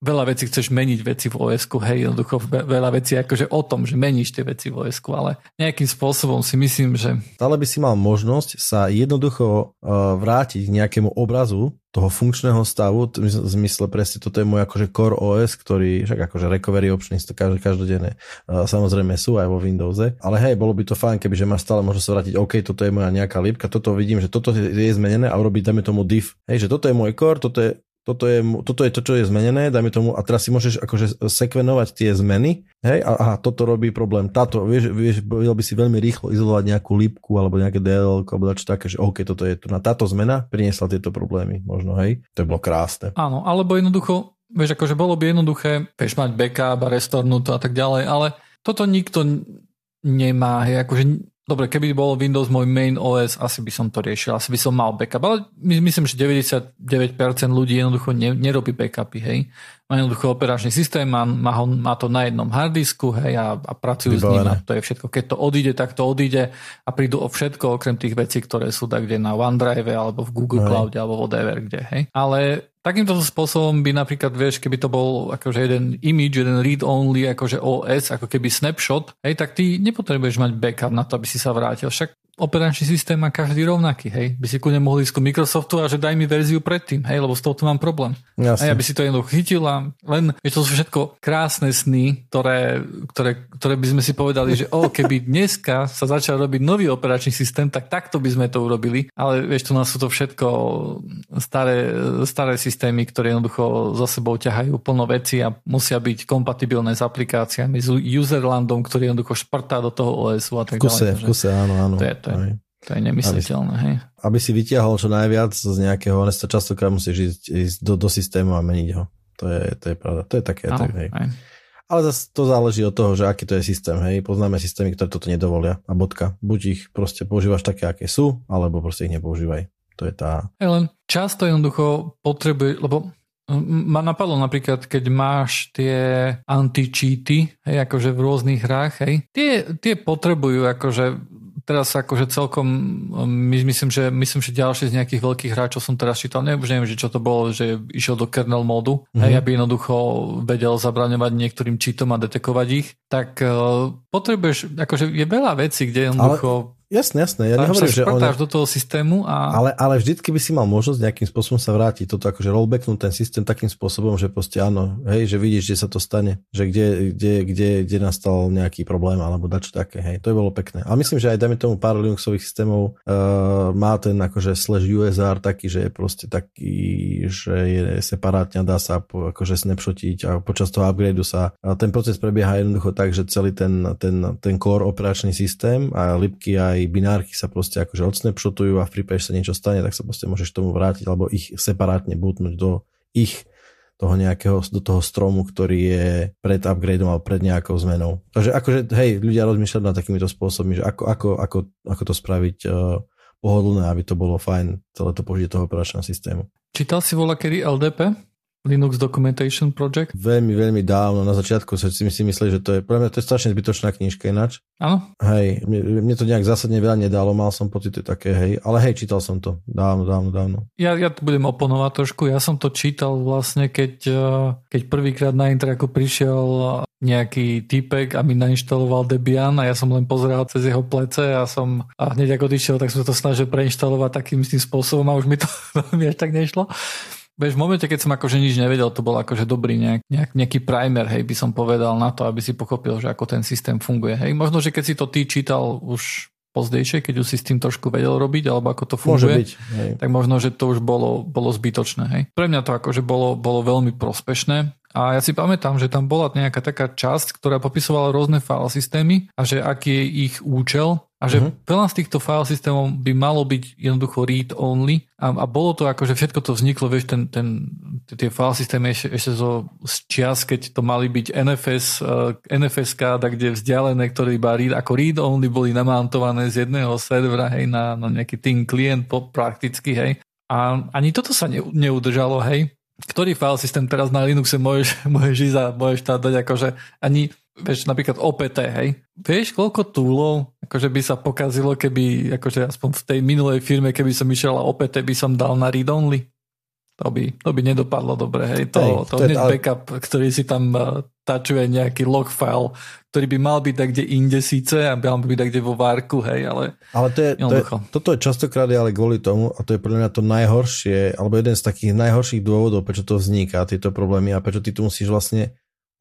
veľa vecí chceš meniť veci v os hej, jednoducho veľa vecí akože o tom, že meníš tie veci v os ale nejakým spôsobom si myslím, že... Stále by si mal možnosť sa jednoducho uh, vrátiť k nejakému obrazu toho funkčného stavu, v zmysle presne toto je môj akože core OS, ktorý, však akože recovery options to každé, každodenné uh, samozrejme sú aj vo Windowse, ale hej, bolo by to fajn, keby že máš stále možnosť sa vrátiť, OK, toto je moja nejaká lípka, toto vidím, že toto je zmenené a urobiť, dajme tomu div, hej, že toto je môj core, toto je toto je, toto je to, čo je zmenené, dajme tomu, a teraz si môžeš akože sekvenovať tie zmeny, hej, a aha, toto robí problém, táto, vieš, vieš, by si veľmi rýchlo izolovať nejakú lípku alebo nejaké DLL alebo čo také, že OK, toto je tu na táto zmena priniesla tieto problémy, možno, hej, to bolo krásne. Áno, alebo jednoducho, vieš, akože bolo by jednoduché, vieš, mať backup a restornúť a tak ďalej, ale toto nikto nemá, hej, akože Dobre, keby bol Windows môj main OS, asi by som to riešil, asi by som mal backup, ale myslím, že 99% ľudí jednoducho ne, nerobí backupy, hej. Má jednoducho operačný systém, má, má, ho, má to na jednom hardisku, hej, a, a pracujú Vybavené. s ním a to je všetko. Keď to odíde, tak to odíde a prídu o všetko, okrem tých vecí, ktoré sú tak kde na OneDrive alebo v Google Cloud alebo whatever, kde, hej. Ale Takýmto spôsobom by napríklad, vieš, keby to bol akože jeden image, jeden read-only, akože OS, ako keby snapshot, hej, tak ty nepotrebuješ mať backup na to, aby si sa vrátil. Však operačný systém má každý rovnaký, hej. By si kľudne mohli ísť Microsoftu a že daj mi verziu predtým, hej, lebo s touto mám problém. Jasne. A ja by si to jednoducho chytil a len, vieš, to sú všetko krásne sny, ktoré, ktoré, ktoré by sme si povedali, že o, keby dneska sa začal robiť nový operačný systém, tak takto by sme to urobili, ale vieš, tu nás sú to všetko staré, staré systémy, ktoré jednoducho za sebou ťahajú plno veci a musia byť kompatibilné s aplikáciami, s userlandom, ktorý jednoducho šprtá do toho OSu a tak ďalej. V kuse, áno, áno. To je, to je, to je nemysliteľné, hej. Aby si vytiahol čo najviac z nejakého honesta, častokrát musíš ísť, ísť do, do systému a meniť ho. To je, to je pravda. To je také, no, tak, hej. Aj. Ale zase to záleží od toho, že aký to je systém. Hej, poznáme systémy, ktoré toto nedovolia a bodka. Buď ich proste používaš také, aké sú, alebo proste ich nepoužívaj. To je tá... Hey, len často jednoducho potrebuje, lebo ma napadlo napríklad, keď máš tie anti-cheaty, hej, akože v rôznych hrách, hej, tie, tie potrebujú akože teraz akože celkom, my, myslím, že, myslím, že ďalší z nejakých veľkých hráčov som teraz čítal, neviem, neviem že čo to bolo, že išiel do kernel módu, mm-hmm. hej, aby jednoducho vedel zabraňovať niektorým cheatom a detekovať ich, tak uh, potrebuješ, akože je veľa vecí, kde jednoducho... Ale Jasné, jasné. Ja nehovorím, že on... do toho systému a... Ale, ale vždycky by si mal možnosť nejakým spôsobom sa vrátiť. Toto akože rollbacknúť ten systém takým spôsobom, že proste áno, hej, že vidíš, kde sa to stane. Že kde, kde, kde, kde nastal nejaký problém alebo dačo také, hej. To je bolo pekné. A myslím, že aj dajme tomu pár Linuxových systémov uh, má ten akože slash USR taký, že je proste taký, že je separátne dá sa akože snapshotiť a počas toho upgradeu sa a ten proces prebieha jednoducho tak, že celý ten, ten, ten core operačný systém a lipky aj binárky sa proste akože odsnapshotujú a v prípade, že sa niečo stane, tak sa proste môžeš tomu vrátiť alebo ich separátne bootnúť do ich toho nejakého, do toho stromu, ktorý je pred upgradeom alebo pred nejakou zmenou. Takže akože, hej, ľudia rozmýšľajú nad takýmito spôsobmi, že ako, ako, ako, ako to spraviť uh, pohodlné, aby to bolo fajn, celé to použitie toho operačného systému. Čítal si voľa kedy LDP? Linux Documentation Project? Veľmi, veľmi dávno, na začiatku sa si mysleli, že to je, pre mňa to je strašne zbytočná knižka ináč. Áno. Hej, mne, mne to nejak zásadne veľa nedalo, mal som pocit také, hej, ale hej, čítal som to dávno, dávno, dávno. Ja, ja tu budem oponovať trošku, ja som to čítal vlastne, keď, eh, keď prvýkrát na Intraku prišiel nejaký typek a mi nainštaloval Debian a ja som len pozeral cez jeho plece a som a hneď ako odišiel, tak som to snažil preinštalovať takým istým spôsobom a už mi to mi až tak nešlo. Vieš, v momente, keď som akože nič nevedel, to bol akože dobrý nejak, nejak, nejaký primer, hej, by som povedal na to, aby si pochopil, že ako ten systém funguje. Hej, možno, že keď si to ty čítal už pozdejšie, keď už si s tým trošku vedel robiť, alebo ako to funguje, byť, hej. tak možno, že to už bolo, bolo zbytočné. Hej. Pre mňa to akože bolo, bolo veľmi prospešné a ja si pamätám, že tam bola nejaká taká časť, ktorá popisovala rôzne file systémy a že aký je ich účel a že uh-huh. veľa z týchto file systémov by malo byť jednoducho read only a, a bolo to ako, že všetko to vzniklo, vieš, ten, ten, tie file systémy ešte, ešte zo, z čias, keď to mali byť NFS, uh, eh, NFS tak kde vzdialené, ktoré iba read, ako read only boli namountované z jedného servera, hej, na, na nejaký tým klient po, prakticky, hej. A ani toto sa ne, neudržalo, hej ktorý file systém teraz na Linuxe môžeš, môžeš ísť a môžeš tam dať akože ani, vieš, napríklad OPT, hej. Vieš, koľko túlov akože by sa pokazilo, keby, akože aspoň v tej minulej firme, keby som išiel a OPT by som dal na read only? To by, to by nedopadlo dobre, hej. To, hej, to, to je ale... backup, ktorý si tam uh, tačuje nejaký log file, ktorý by mal byť tak kde inde síce a mal by byť tak kde vo várku, hej, ale... Ale to je, to je, toto je častokrát ale kvôli tomu, a to je podľa mňa to najhoršie, alebo jeden z takých najhorších dôvodov, prečo to vzniká, tieto problémy a prečo ty tu musíš vlastne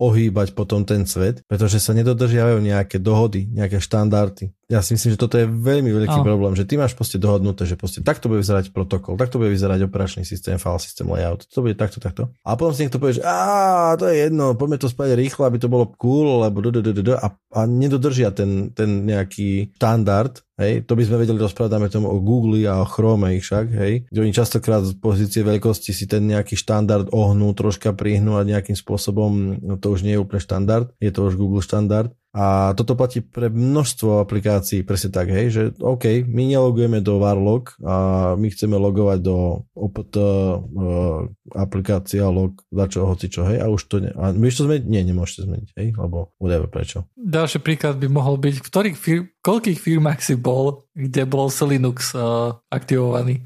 ohýbať potom ten svet, pretože sa nedodržiavajú nejaké dohody, nejaké štandardy. Ja si myslím, že toto je veľmi veľký oh. problém, že ty máš proste dohodnuté, že proste takto bude vyzerať protokol, takto bude vyzerať operačný systém, file systém, layout, to bude takto, takto. A potom si niekto povie, že á, to je jedno, poďme to spraviť rýchlo, aby to bolo cool, lebo a, a nedodržia ten, ten nejaký štandard, Hej, to by sme vedeli rozprávať, dáme tomu o Google a o Chrome ich však, hej, kde oni častokrát z pozície veľkosti si ten nejaký štandard ohnú, troška prihnú a nejakým spôsobom, no to už nie je úplne štandard, je to už Google štandard, a toto platí pre množstvo aplikácií, presne tak, hej, že OK, my nelogujeme do Warlog a my chceme logovať do OPT uh, aplikácia log, za čo, hoci čo, hej, a už to, ne, a vieš to zmeniť? Nie, nemôžete zmeniť, hej, lebo whatever, prečo. Ďalší príklad by mohol byť, v ktorých fir- koľkých firmách si bol, kde bol Linux uh, aktivovaný?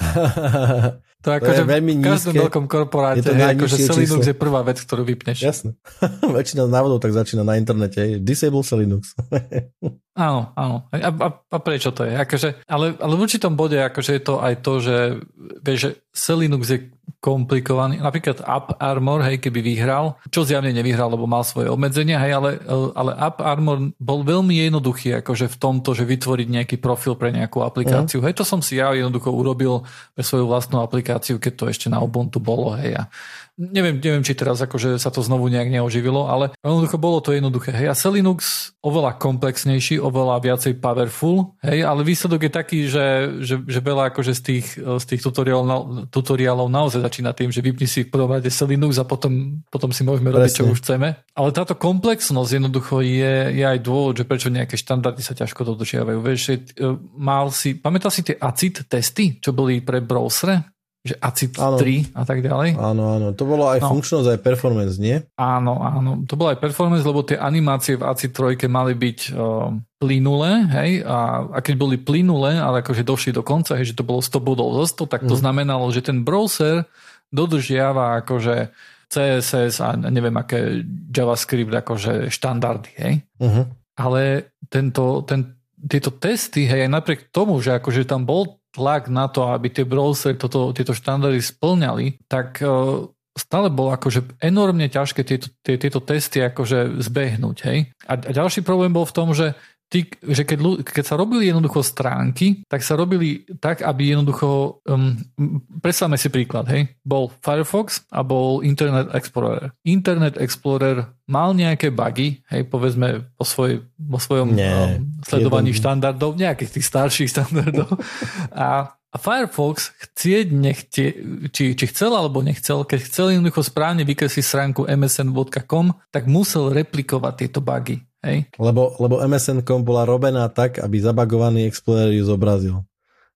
To, ako, to je veľmi nízke. V každom veľkom korporáte je, to je akože Linux je prvá vec, ktorú vypneš. Jasne. Väčšina návodov tak začína na internete. Disable Linux. áno, áno. A, a, a prečo to je? Akože, ale, ale v určitom bode akože je to aj to, že, vieš, že Linux je komplikovaný. Napríklad Up Armor, hej, keby vyhral, čo zjavne nevyhral, lebo mal svoje obmedzenia, hej, ale, ale Up Armor bol veľmi jednoduchý, akože v tomto, že vytvoriť nejaký profil pre nejakú aplikáciu. Mm. Hej, to som si ja jednoducho urobil pre svoju vlastnú aplikáciu, keď to ešte na Ubuntu bolo, hej, a neviem, neviem, či teraz akože sa to znovu nejak neoživilo, ale jednoducho bolo to jednoduché. Hej, a Selinux oveľa komplexnejší, oveľa viacej powerful, hej, ale výsledok je taký, že, že, že veľa akože z tých, z tých tutoriálov, tutoriálov naozaj začína tým, že vypni si v prvom rade Selinux a potom, potom si môžeme robiť, čo už chceme. Ale táto komplexnosť jednoducho je, je aj dôvod, že prečo nejaké štandardy sa ťažko dodržiavajú. Vieš, e, mal si, pamätal si tie ACID testy, čo boli pre browsere? Že ACID áno. 3 a tak ďalej. Áno, áno, to bolo aj no. funkčnosť, aj performance, nie? Áno, áno, to bolo aj performance, lebo tie animácie v ACID 3 mali byť uh, plynulé, hej, a, a keď boli plynulé, ale akože došli do konca, hej, že to bolo 100 bodov zo 100, tak to mm. znamenalo, že ten browser dodržiava akože CSS a neviem aké JavaScript akože štandardy, hej. Uh-huh. Ale tento, ten, tieto testy, hej, aj napriek tomu, že akože tam bol tlak na to, aby tie browsery toto, tieto štandardy splňali, tak uh, stále bolo akože enormne ťažké tieto, tie, tieto testy akože zbehnúť. Hej? A, a ďalší problém bol v tom, že ty, že keď, keď sa robili jednoducho stránky, tak sa robili tak, aby jednoducho, um, predstavme si príklad, hej, bol Firefox a bol Internet Explorer. Internet Explorer mal nejaké bugy, hej, povedzme po, svoj, po svojom Nie, um, sledovaní jeden... štandardov, nejakých tých starších štandardov. a a Firefox chcieť, nechtie, či, či chcel alebo nechcel, keď chcel jednoducho správne vykresliť stránku msn.com, tak musel replikovať tieto bugy. Hej? Lebo, lebo MSN.com bola robená tak, aby zabagovaný Explorer ju zobrazil.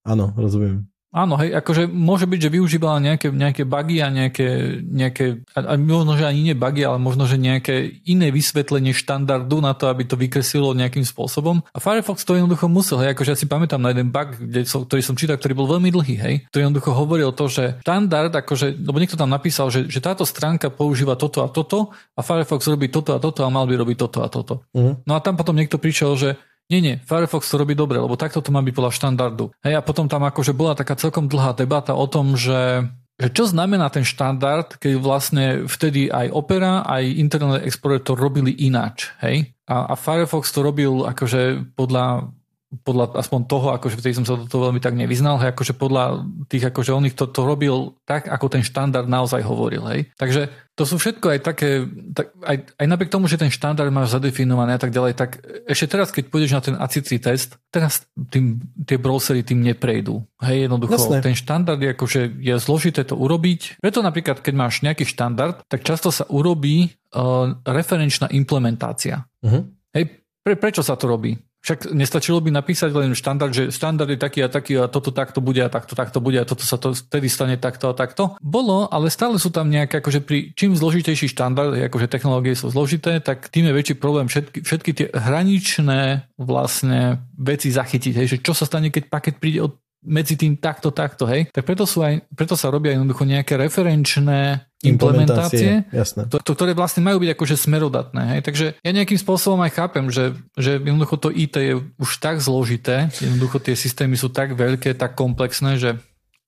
Áno, rozumiem. Áno, hej, akože môže byť, že využívala nejaké, nejaké bugy a nejaké, nejaké a, a možno, že ani nie bugy, ale možno, že nejaké iné vysvetlenie štandardu na to, aby to vykreslilo nejakým spôsobom. A Firefox to jednoducho musel, hej, akože ja si pamätám na jeden bug, kde som, ktorý som čítal, ktorý bol veľmi dlhý, hej, ktorý jednoducho hovoril to, že štandard, akože, lebo niekto tam napísal, že, že táto stránka používa toto a toto a Firefox robí toto a toto a mal by robiť toto a toto. Uh-huh. No a tam potom niekto prišiel, že nie, nie, Firefox to robí dobre, lebo takto to má byť podľa štandardu. Hej, a potom tam akože bola taká celkom dlhá debata o tom, že že čo znamená ten štandard, keď vlastne vtedy aj Opera, aj Internet Explorer to robili ináč, hej? A, a Firefox to robil akože podľa podľa aspoň toho, akože vtedy som sa do toho veľmi tak nevyznal, hej, akože podľa tých, akože on ich to, to robil tak, ako ten štandard naozaj hovoril, hej. Takže to sú všetko aj také, tak, aj, aj napriek tomu, že ten štandard máš zadefinovaný a tak ďalej, tak ešte teraz, keď pôjdeš na ten ACC test, teraz tým, tie browsery tým neprejdú. Hej, jednoducho, Jasne. ten štandard je akože je zložité to urobiť. Preto napríklad, keď máš nejaký štandard, tak často sa urobí uh, referenčná implementácia. Uh-huh. Hej, pre, prečo sa to robí? Však nestačilo by napísať len štandard, že štandard je taký a taký a toto takto bude a takto takto bude a toto sa to vtedy stane takto a takto. Bolo, ale stále sú tam nejaké, akože pri čím zložitejší štandard, akože technológie sú zložité, tak tým je väčší problém všetky, všetky tie hraničné vlastne veci zachytiť. Hej, že čo sa stane, keď paket príde od medzi tým takto, takto, hej. Tak preto, sú aj, preto sa robia jednoducho nejaké referenčné implementácie, jasné. To, to, ktoré vlastne majú byť akože smerodatné. Hej. Takže ja nejakým spôsobom aj chápem, že, že jednoducho to IT je už tak zložité, jednoducho tie systémy sú tak veľké, tak komplexné, že,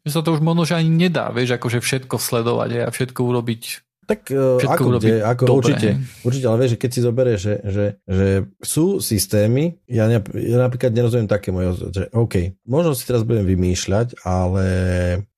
že sa to už možno že ani nedá, vieš, akože všetko sledovať a všetko urobiť tak uh, ako, kde, ako dobre, určite, určite, ale vieš, že keď si zoberieš, že, že, že sú systémy, ja, ne, ja napríklad nerozumiem také moje, že OK, možno si teraz budem vymýšľať, ale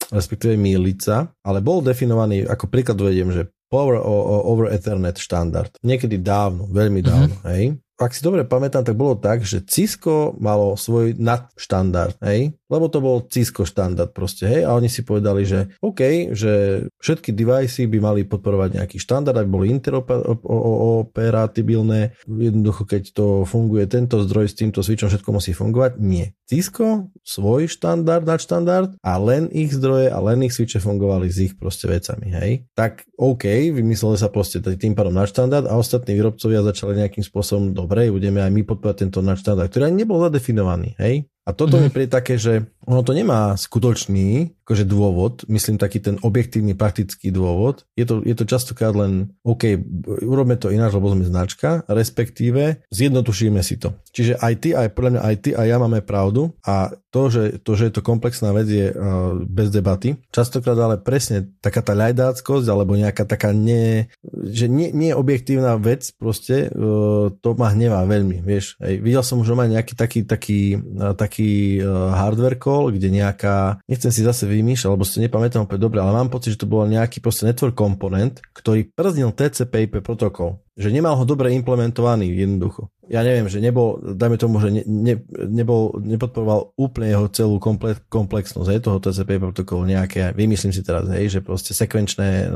respektíve míliť sa, ale bol definovaný, ako príklad uvediem, že Power over Ethernet štandard. Niekedy dávno, veľmi dávno, mm-hmm. hej ak si dobre pamätám, tak bolo tak, že Cisco malo svoj nadštandard, hej? Lebo to bol Cisco štandard proste, hej? A oni si povedali, že OK, že všetky device by mali podporovať nejaký štandard, aby boli interoperatibilné. Jednoducho, keď to funguje tento zdroj s týmto switchom, všetko musí fungovať. Nie. Cisco svoj štandard, nadštandard a len ich zdroje a len ich switche fungovali s ich proste vecami, hej? Tak OK, vymysleli sa proste tým pádom nadštandard a ostatní výrobcovia začali nejakým spôsobom do dobre, budeme aj my podporovať tento náš štandard, ktorý ani nebol zadefinovaný, hej? A toto mm-hmm. mi príde také, že ono to nemá skutočný akože dôvod, myslím taký ten objektívny praktický dôvod. Je to, je to častokrát len, OK, urobme to ináč, lebo sme značka, respektíve zjednotušíme si to. Čiže aj ty, aj podľa mňa aj ty a ja máme pravdu a to, že to, že je to komplexná vec je uh, bez debaty. Častokrát ale presne taká tá ľajdáckosť alebo nejaká taká nie, že nie, nie objektívna vec proste, uh, to ma hnevá veľmi, vieš. Hej, videl som už aj nejaký taký, taký, uh, taký uh, hardware call, kde nejaká, nechcem si zase vymýšľal, lebo si nepamätám úplne dobre, ale mám pocit, že to bol nejaký proste network komponent, ktorý prznil TCP/IP protokol že nemal ho dobre implementovaný jednoducho. Ja neviem, že nebol, dajme tomu, že ne, ne, nebol, nepodporoval úplne jeho celú komplex, komplexnosť hej, toho TCP protokolu nejaké, vymyslím si teraz, hej, že proste sekvenčné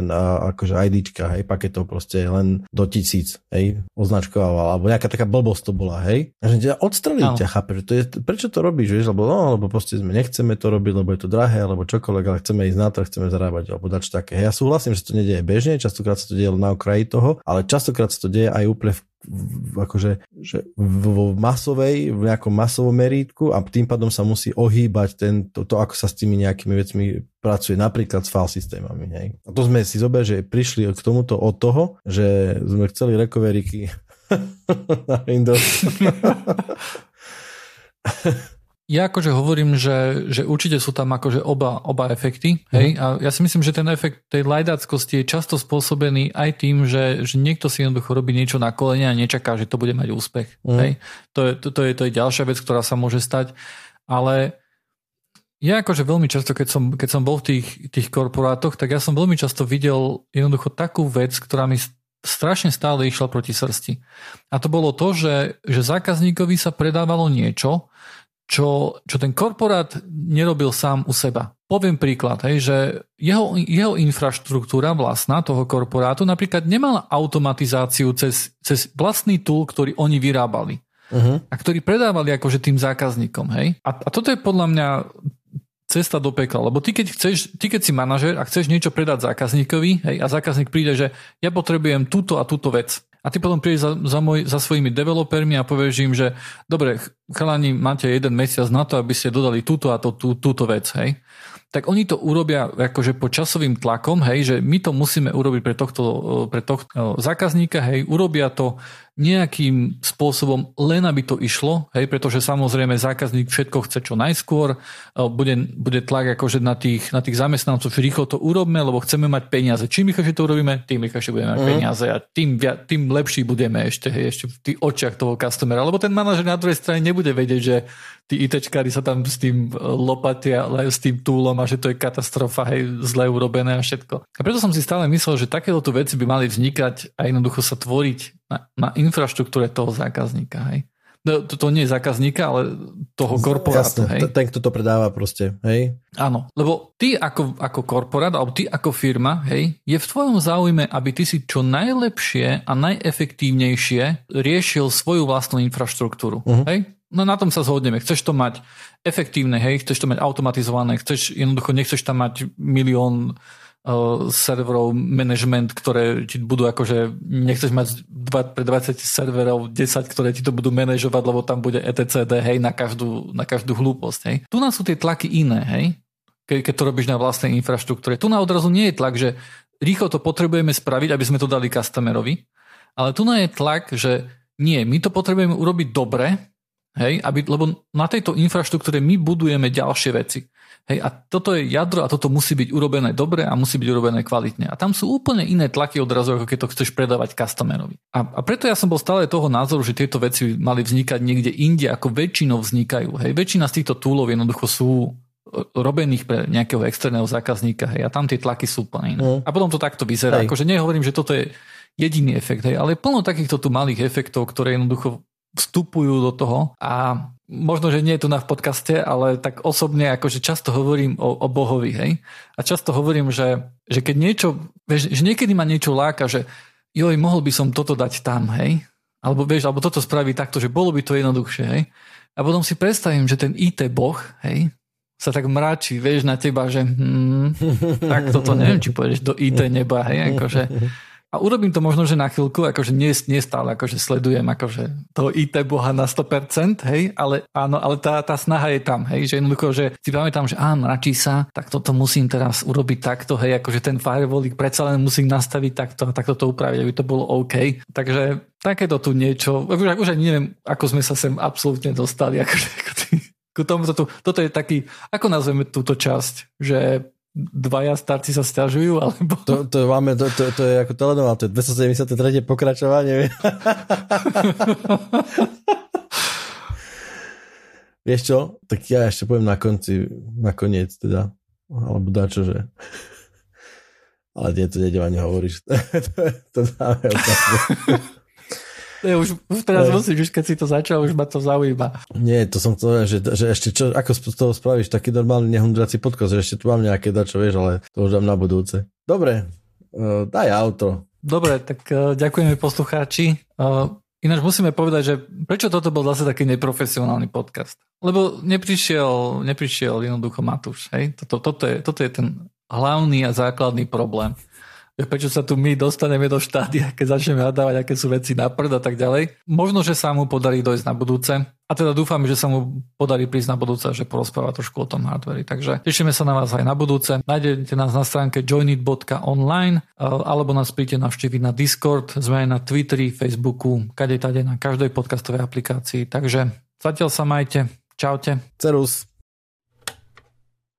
akože IDčka, hej, paketov proste len do tisíc, hej, označkoval, alebo nejaká taká blbosť to bola, hej. A že ťa odstreliť, ťa chápe, že to je, prečo to robíš, vieš, lebo no, lebo proste sme nechceme to robiť, lebo je to drahé, alebo čokoľvek, ale chceme ísť na to, chceme zarábať, alebo dač také. Hej, ja súhlasím, že to nedieje bežne, častokrát sa to deje na okraji toho, ale častokrát sa to deje aj úplne v, akože, že v, v masovej, v nejakom masovom merítku a tým pádom sa musí ohýbať ten, to, to, ako sa s tými nejakými vecmi pracuje, napríklad s file systémami. Hej. A to sme si zober, že prišli k tomuto od toho, že sme chceli recoveryky na Windows. ja akože hovorím, že, že určite sú tam akože oba, oba efekty. Hej? Mm-hmm. A ja si myslím, že ten efekt tej lajdáckosti je často spôsobený aj tým, že, že niekto si jednoducho robí niečo na kolene a nečaká, že to bude mať úspech. Mm-hmm. Hej? To, je, to, to, je, to je ďalšia vec, ktorá sa môže stať. Ale ja akože veľmi často, keď som, keď som bol v tých, tých korporátoch, tak ja som veľmi často videl jednoducho takú vec, ktorá mi strašne stále išla proti srsti. A to bolo to, že, že zákazníkovi sa predávalo niečo, čo, čo ten korporát nerobil sám u seba. Poviem príklad, hej, že jeho, jeho infraštruktúra vlastná toho korporátu napríklad nemala automatizáciu cez, cez vlastný tool, ktorý oni vyrábali. Uh-huh. A ktorý predávali akože tým zákazníkom. Hej? A, a toto je podľa mňa cesta do pekla. Lebo ty keď, chceš, ty keď si manažer a chceš niečo predať zákazníkovi hej, a zákazník príde, že ja potrebujem túto a túto vec a ty potom prídeš za, za, môj, za svojimi developermi a povieš im, že dobre, chalani, máte jeden mesiac na to, aby ste dodali túto a to, tú, túto vec, hej? Tak oni to urobia akože pod časovým tlakom, hej, že my to musíme urobiť pre tohto, pre tohto zákazníka, hej, urobia to nejakým spôsobom, len aby to išlo, hej, pretože samozrejme zákazník všetko chce čo najskôr, bude, bude tlak akože na tých, na tých zamestnancov, že rýchlo to urobme, lebo chceme mať peniaze. Čím rýchlejšie to urobíme, tým rýchlejšie budeme mať mm. peniaze a tým, tým lepší budeme ešte, hej, ešte v tých očiach toho customera, lebo ten manažer na druhej strane nebude vedieť, že tí ITčkári sa tam s tým lopatia, s tým túlom a že to je katastrofa, hej, zle urobené a všetko. A preto som si stále myslel, že takéto veci by mali vznikať a jednoducho sa tvoriť na, na infraštruktúre toho zákazníka. Hej. No, to, to nie je zákazníka, ale toho korporátu. Jasne, hej. ten, kto to predáva proste. Hej? Áno, lebo ty ako, ako korporát, alebo ty ako firma, hej, je v tvojom záujme, aby ty si čo najlepšie a najefektívnejšie riešil svoju vlastnú infraštruktúru. Uh-huh. Hej? No na tom sa zhodneme. Chceš to mať efektívne, hej, chceš to mať automatizované, chceš, jednoducho nechceš tam mať milión serverov, management, ktoré ti budú akože, nechceš mať pre 20 serverov 10, ktoré ti to budú manažovať, lebo tam bude etcd, hej, na každú, na každú hlúposť, hej. Tu nás sú tie tlaky iné, hej, ke, keď to robíš na vlastnej infraštruktúre. Tu na odrazu nie je tlak, že rýchlo to potrebujeme spraviť, aby sme to dali customerovi, ale tu na je tlak, že nie, my to potrebujeme urobiť dobre, Hej, aby, lebo na tejto infraštruktúre my budujeme ďalšie veci. Hej, a toto je jadro a toto musí byť urobené dobre a musí byť urobené kvalitne. A tam sú úplne iné tlaky odrazu, ako keď to chceš predávať customerovi. A, a preto ja som bol stále toho názoru, že tieto veci mali vznikať niekde inde, ako väčšinou vznikajú. Hej, väčšina z týchto túlov jednoducho sú e, robených pre nejakého externého zákazníka, hej, a tam tie tlaky sú úplne iné. Mm. A potom to takto vyzerá. Hej. Akože nehovorím, že toto je jediný efekt, hej, ale plno takýchto tu malých efektov, ktoré jednoducho vstupujú do toho a možno, že nie je tu na v podcaste, ale tak osobne akože často hovorím o, o Bohovi, hej? A často hovorím, že, že keď niečo, vieš, že niekedy ma niečo láka, že joj, mohol by som toto dať tam, hej? Alebo vieš, alebo toto spraviť takto, že bolo by to jednoduchšie, hej? A potom si predstavím, že ten IT boh, hej, sa tak mračí, vieš, na teba, že hmm, tak toto neviem, či pôjdeš do IT neba, hej, akože a urobím to možno, že na chvíľku, akože nie, nie stále akože sledujem akože toho IT boha na 100%, hej, ale áno, ale tá, tá snaha je tam, hej, že jednoducho, že si pamätám, že áno, radší sa, tak toto musím teraz urobiť takto, hej, akože ten firewallik predsa len musím nastaviť takto a takto to upraviť, aby to bolo OK. Takže takéto tu niečo, už, už ani neviem, ako sme sa sem absolútne dostali, akože, ako ku tomu, toto, toto je taký, ako nazveme túto časť, že dvaja starci sa stiažujú, alebo... To, to, máme, to, to, to je ako telenová, to je 273. pokračovanie. Vieš čo? Tak ja ešte poviem na konci, na koniec teda. alebo dačo, že... Ale nie, to nedeva nehovoríš. to, to dáme Ne, už, už teraz ne. musíš, už keď si to začal, už ma to zaujíma. Nie, to som chcel, že, že ešte čo, ako z toho spravíš taký normálny nehundrací podkaz, že ešte tu mám nejaké dačo, vieš, ale to už dám na budúce. Dobre, uh, daj auto. Dobre, tak uh, ďakujeme poslucháči. Uh, Ináč musíme povedať, že prečo toto bol zase taký neprofesionálny podcast? Lebo neprišiel, neprišiel jednoducho Matúš. Hej? Toto, toto, je, toto je ten hlavný a základný problém prečo sa tu my dostaneme do štádia, keď začneme hľadávať, aké sú veci na prd a tak ďalej. Možno, že sa mu podarí dojsť na budúce. A teda dúfam, že sa mu podarí prísť na budúce že porozpráva trošku o tom hardveri. Takže tešíme sa na vás aj na budúce. Nájdete nás na stránke joinit.online alebo nás príďte navštíviť na Discord, sme aj na Twitteri, Facebooku, kade tade na každej podcastovej aplikácii. Takže zatiaľ sa majte. Čaute. Cerus.